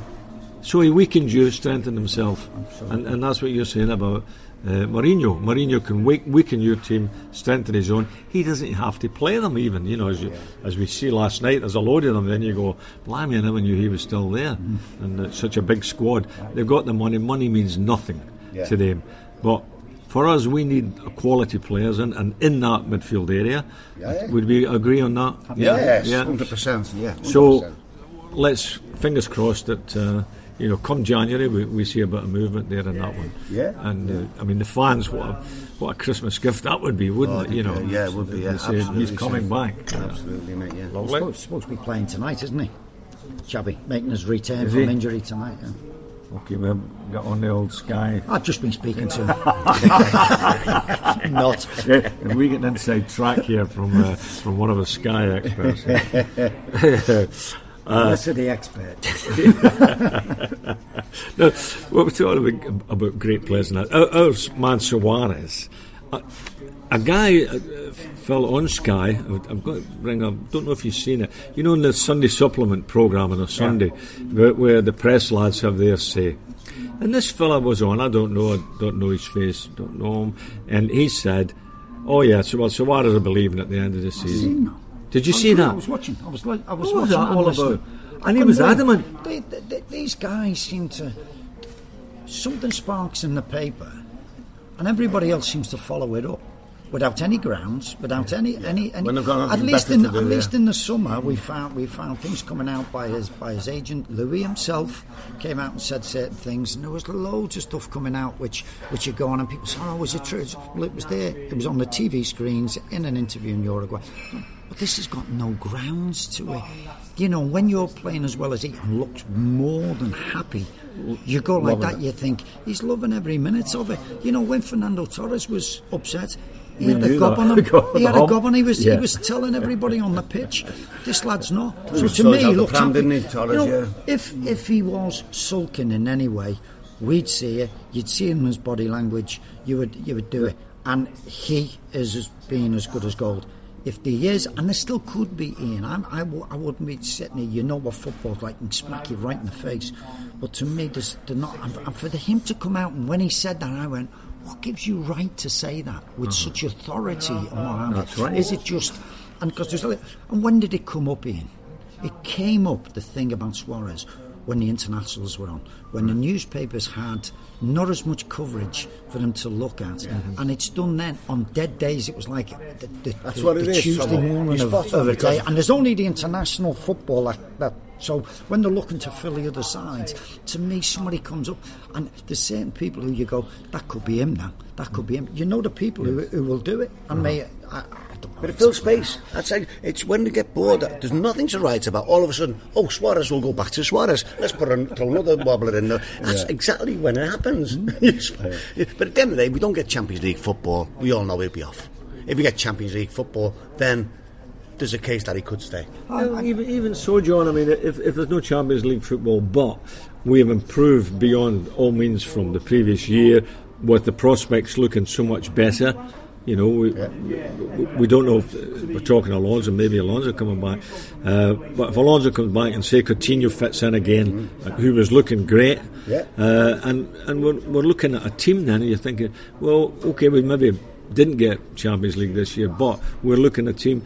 So he weakened you, strengthened himself. And, and that's what you're saying about uh, Mourinho. Mourinho can weak, weaken your team, strengthen his own. He doesn't have to play them even. You know, as, you, as we see last night, there's a load of them. Then you go, blimey, I never knew he was still there. And it's such a big squad. They've got the money. Money means nothing Yeah. to them. But for us, we need quality players, and, and in that midfield area, Yeah, yeah. would we agree on that? Yeah, Yes, hundred percent. Yeah. 100%. So let's fingers crossed that uh, you know come January we, we see a bit of movement there in that one. Yeah. And uh, I mean the fans, what a, what a Christmas gift that would be, wouldn't Oh, it? You know. yeah, it would be, yeah, say absolutely, he's coming Shane. back. absolutely, mate. Yeah. He's supposed, supposed to be playing tonight, isn't he? Xabi making his return Is from he? injury tonight. Yeah. Okay, we've got on the old Sky. I've just been speaking to him. <laughs> <laughs> Not. Yeah, we get an inside track here from uh, from one of the Sky experts. <laughs> Unless the expert. no, what we're talking about, about great players now. Our, our man Suarez, a, a guy, uh, fell on Sky. I've got to bring up. Don't know if you've seen it. You know, in the Sunday supplement program on a Sunday, where, where the press lads have their say. And this fella was on. I don't know. I don't know his face. Don't know him. And he said, "Oh yeah, so well, Suarez will be leaving at the end of the season." Did you I see that? I was watching. I was, li- I was What was that all about? And he was believe- adamant. They, they, they- these guys seem to. Something sparks in the paper, and everybody else seems to follow it up. Without any grounds, without any any, any got at least in do, at least yeah. in the summer we found we found things coming out by his by his agent. Louis himself came out and said certain things and there was loads of stuff coming out which which you go on and people say oh was it true? Well it was there. It was on the TV screens in an interview in Uruguay. But this has got no grounds to it. You know when you're playing as well as he and looks more than happy you go like that you think he's loving every minute of it. You know when Fernando Torres was upset he had a knew gob that. on him. <laughs> Got He had a gob on. He was Yeah. he was telling everybody on the pitch, this lad's not. So to me, he looked pram, didn't he, Torres, You know, yeah. If if he was sulking in any way, we'd see it. You'd see in his body language. You would you would do it. And he is as being as good as gold. If there is, and there still could be, Ian, I'm, I, w- I wouldn't be sitting here. You know what football's like and smack you right in the face. But to me, there's they're not. And, and for him to come out and when he said that, I went, "What gives you right to say that with uh-huh. such authority?" And what have? That's right. Is it just and because and when did it come up Ian? It came up the thing about Suarez when the internationals were on, when the mm. newspapers had not as much coverage for them to look at, mm-hmm. and it's done then on dead days. It was like the, the, That's the, what it the is, Tuesday Tom. morning of, of a day, and there's only the international football that, that. So when they're looking to fill the other sides, to me, somebody comes up, and there's certain people who you go, that could be him now, that could be him. You know the people who, who will do it, and may. Uh-huh. I, I But it fills space. That's like, it's when they get bored. There's nothing to write about. All of a sudden, oh, Suarez will go back to Suarez. Let's put an, throw another wobbler in there. That's exactly when it happens. Hmm. <laughs> but at the end of the day, we don't get Champions League football. We all know he'll be off. If we get Champions League football, then there's a case that he could stay. Well, even, even so, John, I mean, if, if there's no Champions League football, but we have improved beyond all means from the previous year, with the prospects looking so much better. You know, we, we, we don't know if we're talking Alonso, maybe Alonso coming back. Uh, but if Alonso comes back and say Coutinho fits in again, uh, who was looking great, Yeah. uh, and and we're, we're looking at a team then, and you're thinking, well, okay, we maybe didn't get Champions League this year, but we're looking at a team.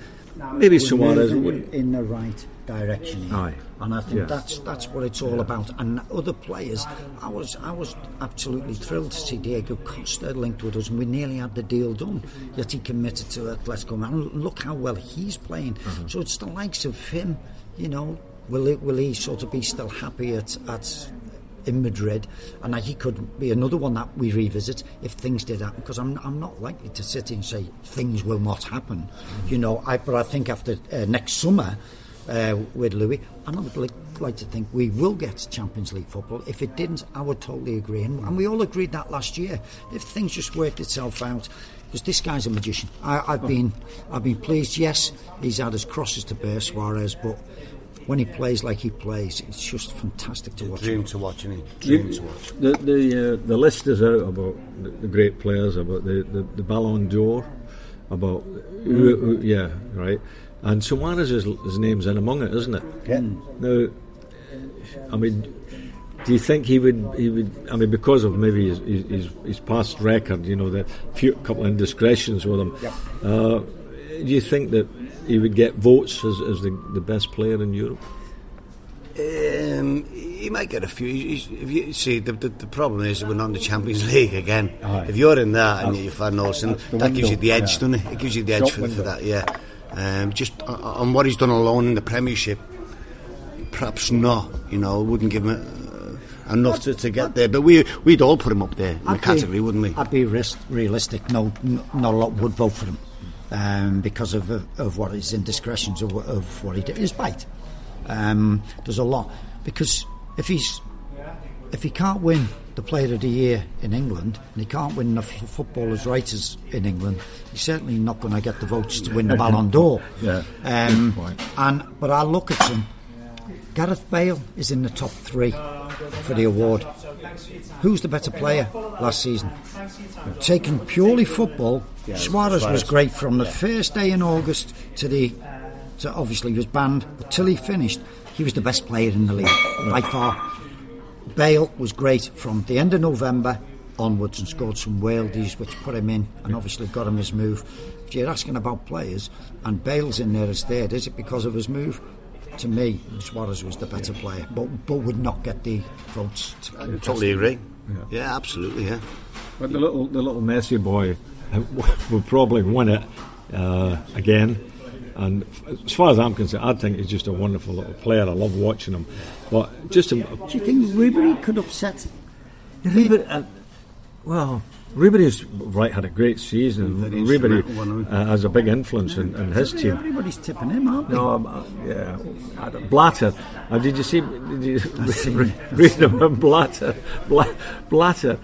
Maybe Suarez wouldn't. in the right direction. Here. Aye. And I think Yeah. that's that's what it's all about. And other players, I was I was absolutely thrilled to see Diego Costa linked with us, and we nearly had the deal done. Yet he committed to Atletico. And look how well he's playing. Mm-hmm. So it's the likes of him. You know, will he, will he sort of be still happy at at in Madrid, and he could be another one that we revisit if things did happen. Because I'm, I'm not likely to sit and say things will not happen, you know. I, but I think after uh, next summer uh, with Louis, I would like, like to think we will get Champions League football. If it didn't, I would totally agree, and, and we all agreed that last year. If things just worked itself out. Because this guy's a magician. I, I've been, I've been pleased. Yes, he's had his crosses to bear, Suarez, but when he plays like he plays, it's just fantastic to watch. Dream to watch, innit? Dream to watch. The the uh, the list is out about the, the great players, about the, the, the Ballon d'Or, about who, who, yeah, right. And Suarez's his name's in among it, isn't it? Yeah. Now, I mean, do you think he would he would? I mean, because of maybe his his, his past record, you know, the few couple of indiscretions with him. Uh, do you think that he would get votes as, as the, the best player in Europe? Um, he might get a few. He's, if you see, the, the, the problem is we're not in the Champions <laughs> League again. Aye. If you're in that and you're Van Olsen, the that gives you the edge, yeah. doesn't it? It gives you the edge for, for that, yeah. Um, just on, on what he's done alone in the Premiership, perhaps not. You know, wouldn't give him uh, enough to, to get there. But we we'd all put him up there in the I'd be- category, wouldn't we? I'd be ris- realistic. No, n- not a lot would vote for him um, because of, of of what his indiscretions of, of what he did. His bite. Um, there's a lot because if he's if he can't win the Player of the Year in England and he can't win the f- Footballers' Writers in England, he's certainly not going to get the votes to win the Ballon d'Or. <laughs> Yeah. Um, and but I look at him. Gareth Bale is in the top three for the award. Who's the better player last season? Taken purely football, Suarez was great from the first day in August to the. To obviously he was banned, but till he finished, he was the best player in the league by far. Bale was great from the end of November onwards and scored some worldies which put him in and obviously got him his move. If you're asking about players and Bale's in there as third, is it because of his move? To me, Suarez was the better player, but but would not get the votes. To I totally agree. Yeah, absolutely. Yeah. But the little the little Messi boy uh, <laughs> will probably win it uh, again. And as far as I'm concerned, I think he's just a wonderful little player. I love watching him. But just a, Do you think Ribery could upset? Ribery, uh, well, Ribery's right had a great season. Ribery uh, has a big influence in, in his team. Everybody's tipping him, aren't they? No, um, uh, yeah, Blatter. Uh, did you see? Did you read, read about Blatter? Blatter,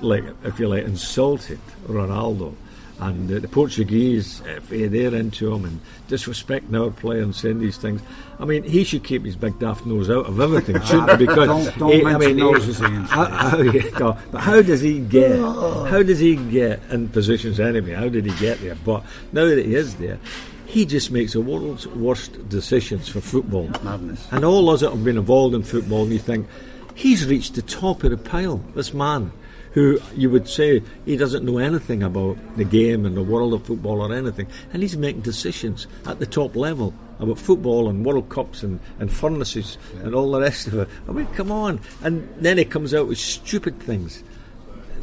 like if you like, insulted Ronaldo, and uh, the Portuguese FA they're into him and disrespecting our player and saying these things. I mean, he should keep his big daft nose out of everything, <laughs> shouldn't he? Because Don't- don't he- I mean, he- noses, Ian. <laughs> how, how, yeah, no, but how does he get? How does he get in positions anyway? How did he get there? But now that he is there, he just makes the world's worst decisions for football. Madness. And all us that have been involved in football, and you think he's reached the top of the pile. This man, who you would say he doesn't know anything about the game and the world of football or anything, and he's making decisions at the top level about football and World Cups and, and furnaces and all the rest of it. I mean, come on. And then he comes out with stupid things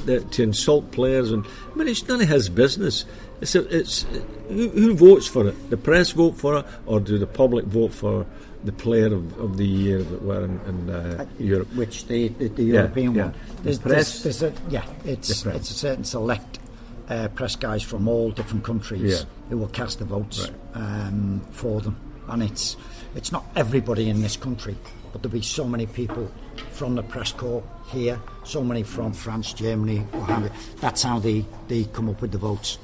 that, to insult players, and I mean, it's none of his business. It's, a, it's who, who votes for it? The press vote for it, or do the public vote for the player of, of the year that were in, in uh, Europe? Which the the, the European yeah. one. The press- there's, there's a, yeah, it's The it's a certain select uh, press guys from all different countries Yeah. who will cast the votes Right. um, for them, and it's it's not everybody in this country, but there'll be so many people from the press corps here, so many from France, Germany, what have you. That's how they, they come up with the votes.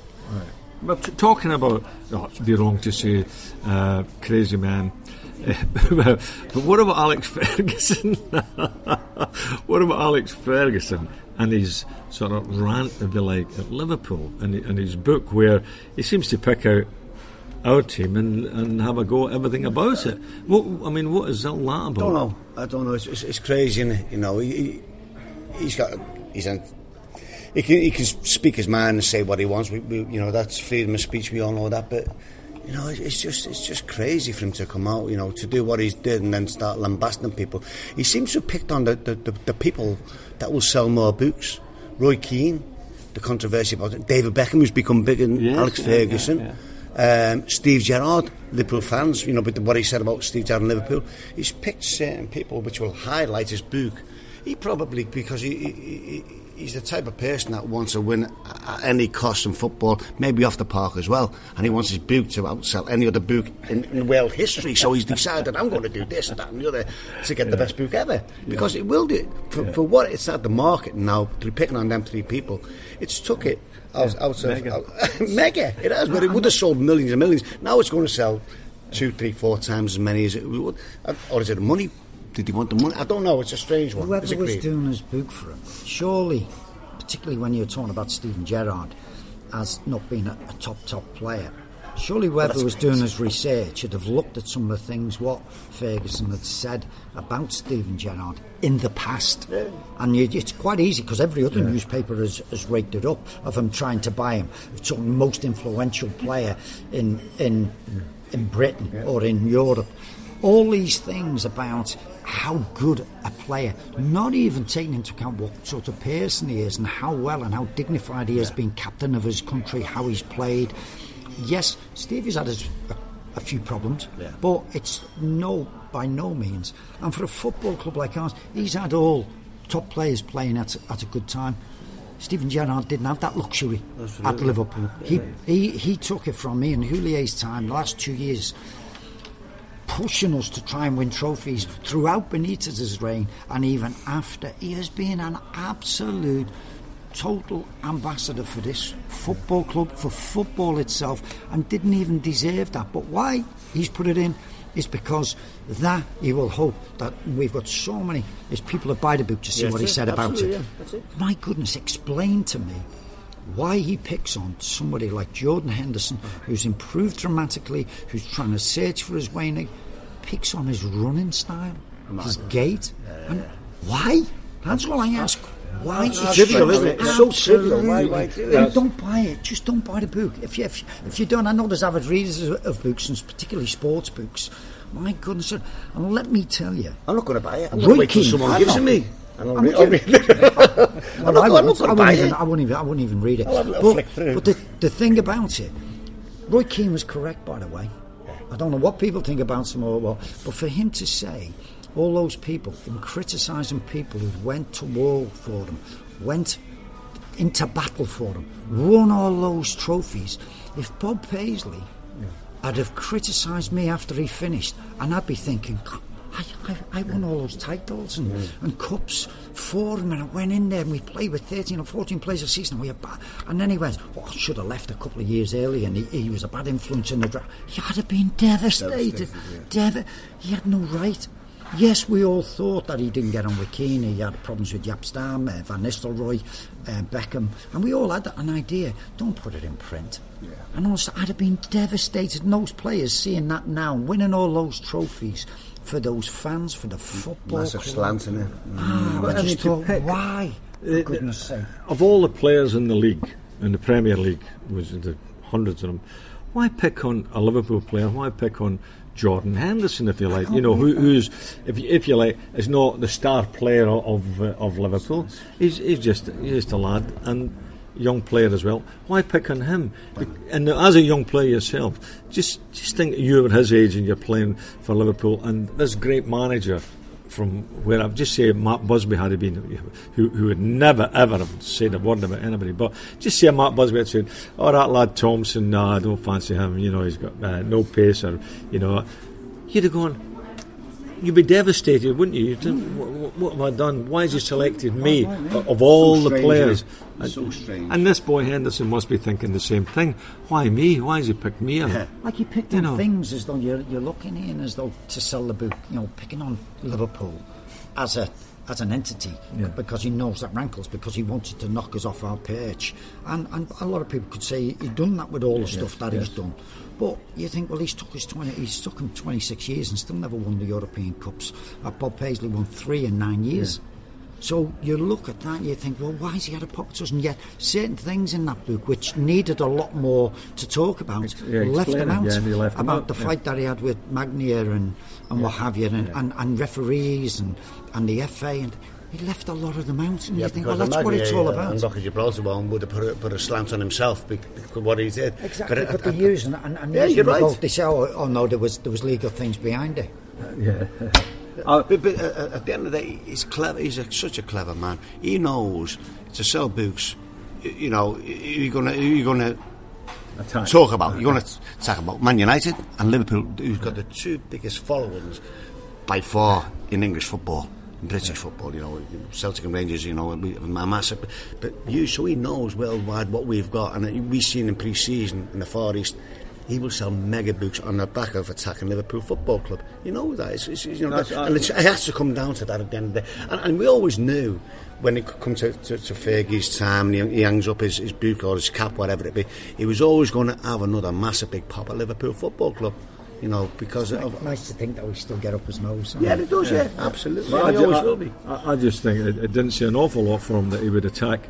But t- talking about, oh, it'd be wrong to say uh, crazy man. <laughs> but what about Alex Ferguson? <laughs> what about Alex Ferguson and his sort of rant, if you like, at Liverpool and, and his book where he seems to pick out our team and, and have a go at everything about it. What, I mean, what is all that I don't know. I don't know. It's, it's, it's crazy, You know, he, he's got. He's he can he can speak his mind and say what he wants. We, we, you know, that's freedom of speech. We all know that, but. You know, it's just it's just crazy for him to come out, you know, to do what he's did and then start lambasting people. He seems to have picked on the, the, the, the people that will sell more books. Roy Keane, the controversy about it. David Beckham, who's become bigger than Yes, Alex yeah, Ferguson. Um, Steve Gerrard, Liverpool fans, you know, with what he said about Steve Gerrard and Liverpool, he's picked certain people which will highlight his book. He probably, because he, he, he, he's the type of person that wants to win at any cost in football, maybe off the park as well, and he wants his book to outsell any other book in, in world history. So he's decided, I'm going to do this, that, and the other to get the best book ever because it will do. For, for what it's at the market now, to be picking on them three people, it's took it out, out of mega. out- <laughs> mega. It has, but it would have sold millions and millions. Now it's going to sell two, three, four times as many as it would. Or is it money? Did he want the money? I don't know. It's a strange one. Whoever was doing his book for him, surely, particularly when you're talking about Steven Gerrard as not being a, a top, top player, surely whoever was doing his research should have looked at some of the things what Ferguson had said about Steven Gerrard in the past. And you, it's quite easy because every other newspaper has, has raked it up of him trying to buy him. It's the most influential player in, in, mm. in Britain or in Europe all these things about how good a player, not even taking into account what sort of person he is and how well and how dignified he has been captain of his country, how he's played. Yes, Steve Stevie's had his, a, a few problems, but it's no by no means. And for a football club like ours, he's had all top players playing at, at a good time. Steven Gerrard didn't have that luxury at Liverpool. He, he he took it from me in Houllier's time, the last two years pushing us to try and win trophies throughout Benitez's reign and even after. He has been an absolute total ambassador for this football club, for football itself, and didn't even deserve that. But why he's put it in is because that he will hope that we've got so many is people that buy the book to see Yes, what he said about it. absolutely, yeah, it. My goodness, explain to me why he picks on somebody like Jordan Henderson, who's improved dramatically, who's trying to search for his way, he picks on his running style, his gait, and why? That's all I ask. Why? It's trivial, isn't it? It's so trivial. Why- why do and don't buy it. Just don't buy the book. If you if, if you don't, I know there's avid readers of, books, and particularly sports books. My goodness, and let me tell you, I'm not going to buy it. I'm going to wait till someone gives it me. And I'll read, I'll read it. I'm not- I'm not wouldn't, gonna buy even, it. I wouldn't even. I wouldn't even read it. I'll have a little but but the, the thing about it, Roy Keane was correct, by the way. I don't know what people think about him or what, but for him to say all those people, him criticising people who went to war for them, went into battle for them, won all those trophies. If Bob Paisley had have criticised me after he finished, and I'd be thinking, "God, I, I, I won all those titles and, and cups for him, and I went in there and we played with 13 or 14 players a season, and we bad. And then he went, well, I should have left a couple of years early, and he, he was a bad influence in the draft. He had have been devastated. Devastated. He had no right. Yes, we all thought that he didn't get on with Keane. He had problems with Jaap Stam, uh, Van Nistelrooy, uh, Beckham, and we all had an idea. Don't put it in print. And also, I'd have been devastated. And those players seeing that now, winning all those trophies for those fans, for the football. Massive club. slant in it. Ah, But I I just thought, pick- why? For the- goodness sake. Of all the players in the league, in the Premier League, was the hundreds of them, why pick on a Liverpool player? Why pick on Jordan Henderson, if you like? You know, who, who's, if you, if you like, is not the star player of uh, of Liverpool. He's, he's just he's just a lad and young player as well. Why pick on him? And as a young player yourself, just just think you were his age and you're playing for Liverpool, and this great manager from where I've just say Matt Busby had he been, who, who would never ever have said a word about anybody, but just say Matt Busby had said, "Oh, that lad Thompson, nah, I don't fancy him. You know, he's got uh, no pace, or you know," you'd have gone. You'd be devastated, wouldn't you? You'd think, what, what, what have I done? Why has he selected me of all the players? Isn't? And- So strange. And this boy Henderson must be thinking the same thing. Why me? Why has he picked me? up? Like he picked You on know. things as though you're, you're looking in as though to sell the book, you know, picking on Liverpool as a as an entity Yeah. because he knows that rankles because he wanted to knock us off our perch. And and a lot of people could say he's done that with all the stuff that he's done. But you think, well, he's took his twenty, he's took him twenty six years and still never won the European Cups. Uh, Bob Paisley won three in nine years. So you look at that and you think, well, why has he had a pocket us? And yet, certain things in that book which needed a lot more to talk about, yeah, left explain them out. yeah, left about out, the yeah. fight that he had with Magnier and, and what have you, and, and, and referees and, and the FA, and he left a lot of them out. And you think, well, because that's what it's all Magnier about. And Rock of Gibraltar one would have put a, put a slant on himself bec- because what he did. Exactly, But, uh, but they uh, use and, and, and Yeah, using you're right. both. They say, oh, oh no, there was there was legal things behind it. <laughs> Yeah. But, but uh, at the end of the day, he's clever. He's a, such a clever man. He knows to sell books. You know, you're gonna you're gonna Attack. talk about. You're gonna talk about Man United and Liverpool, who's got the two biggest followings by far in English football. in British football, you know, Celtic and Rangers, you know, a massive. But you, so he knows worldwide what we've got, and we've seen in pre-season in the Far East. He will sell mega books on the back of attacking Liverpool Football Club. You know that. It's, it's, you know, That's- that, and it's, it has to come down to that at the end of the day. And, and we always knew when it comes to, to, to Fergie's time and he, he hangs up his, his book or his cap, whatever it be, he was always going to have another massive big pop at Liverpool Football Club. You know, because of. Nice to think that we still get up his nose. Yeah, it does, yeah, absolutely. But Yeah, he ju- always will be. I, I just think it, it didn't say an awful lot for him that he would attack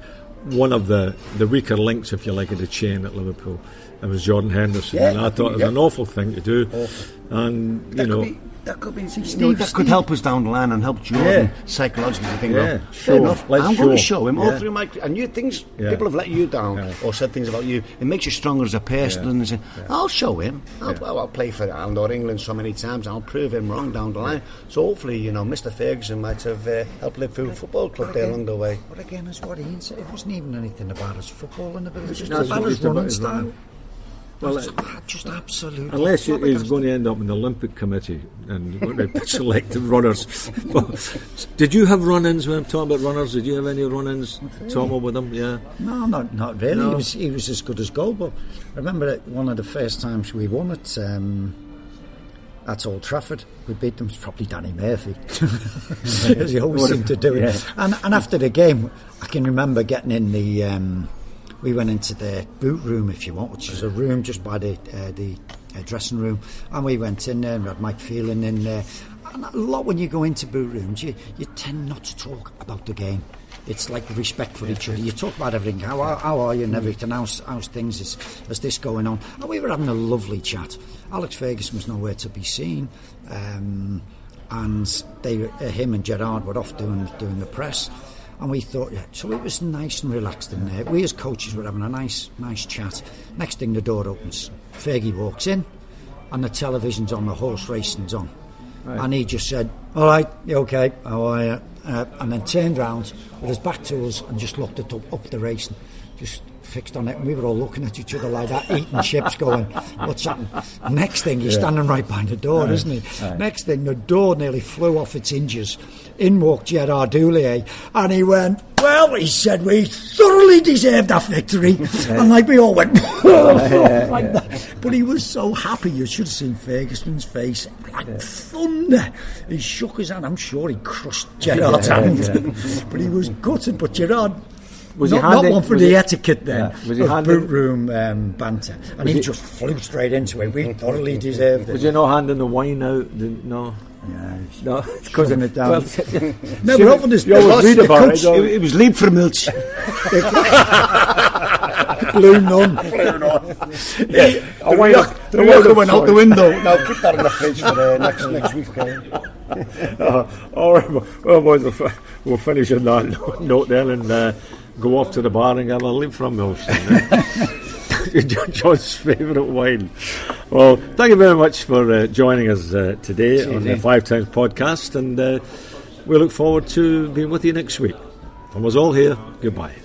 one of the, the weaker links, if you like, of the chain at Liverpool. It was Jordan Henderson, Yeah, and I thought it was an awful thing to do. And you That know, could be, that could be, you know, Steve- that could help us down the line and help Jordan Yeah. psychologically to think, Yeah, well, show, fair enough, let's I'm going to show. show him all through my and you things Yeah. people have let you down Yeah. or said things about you. It makes you stronger as a person, Yeah. and they say, I'll show him. I'll, Yeah. well, I'll play for Ireland or England so many times. I'll prove him wrong down the line. So hopefully, you know, Mr. Ferguson might have uh, helped Liverpool Football Club there along the way. But again, as what Ian said, it wasn't even anything about his footballing ability. It was just No, it's about his just about running style. Well, just absolutely. Unless you, he's going to end up in the Olympic Committee and <laughs> select the runners. <laughs> did you have run-ins when I'm talking about runners? Did you have any run-ins, Tom, with them? Yeah. No, not not really. No. He was he was as good as gold. But I remember one of the first times we won it. Um, at Old Trafford. We beat them, It's probably Danny Murphy, <laughs> as he always seemed to do it. Yeah. And, and after the game, I can remember getting in the. Um, we went into the boot room, if you want, which is a room just by the uh, the uh, dressing room, and we went in there and had Mike Phelan in there. And a lot when you go into boot rooms, you, you tend not to talk about the game. It's like respect for each other. You talk about everything. How, how are you and everything? How's, how's things? Is, is this going on? And we were having a lovely chat. Alex Ferguson was nowhere to be seen. Um, and they, uh, him and Gerard were off doing doing the press, and we thought, yeah. So it was nice and relaxed in there. We as coaches were having a nice nice chat. Next thing, the door opens. Fergie walks in, and the television's on. The horse racing's on, right. and he just said, "All right, you okay? How are you?" Uh, and then turned round with his back to us and just looked it up, up the racing, just fixed on it, and we were all looking at each other like that, eating chips, going, "What's happening?" Next thing, he's yeah. standing right behind the door, right. isn't he? Right. Next thing, the door nearly flew off its hinges. In walked Gerard Houllier, eh? and he went, "Well," he said, "we thoroughly deserved that victory," and like we all went, <laughs> like that. But he was so happy. You should have seen Ferguson's face, like thunder. He shook his hand. I'm sure he crushed <laughs> Gerard's hand, <laughs> but he was gutted. But Gerard was not, handing, not one for the he, etiquette then. Yeah. Was he handing, boot room um, banter, and he, he, just flew straight into it. We thoroughly deserved it. Was he not handing the wine out? no. Yeah, no, <laughs> it's causing it down. Well, no, but often this. You always read about it. It, it was Liebfraumilch. <laughs> Blue nun. Blue nun. Yeah. The, work, the worker went out the window. Now keep that in the fridge for uh, next next week. <laughs> uh, all right, well, boys, we'll, we'll finish on that note then, and. Uh, go off to the bar and get a live from Milston. John's <laughs> favourite wine. Well, thank you very much for uh, joining us uh, today on the Five Times podcast, and uh, we look forward to being with you next week. From us all here, goodbye.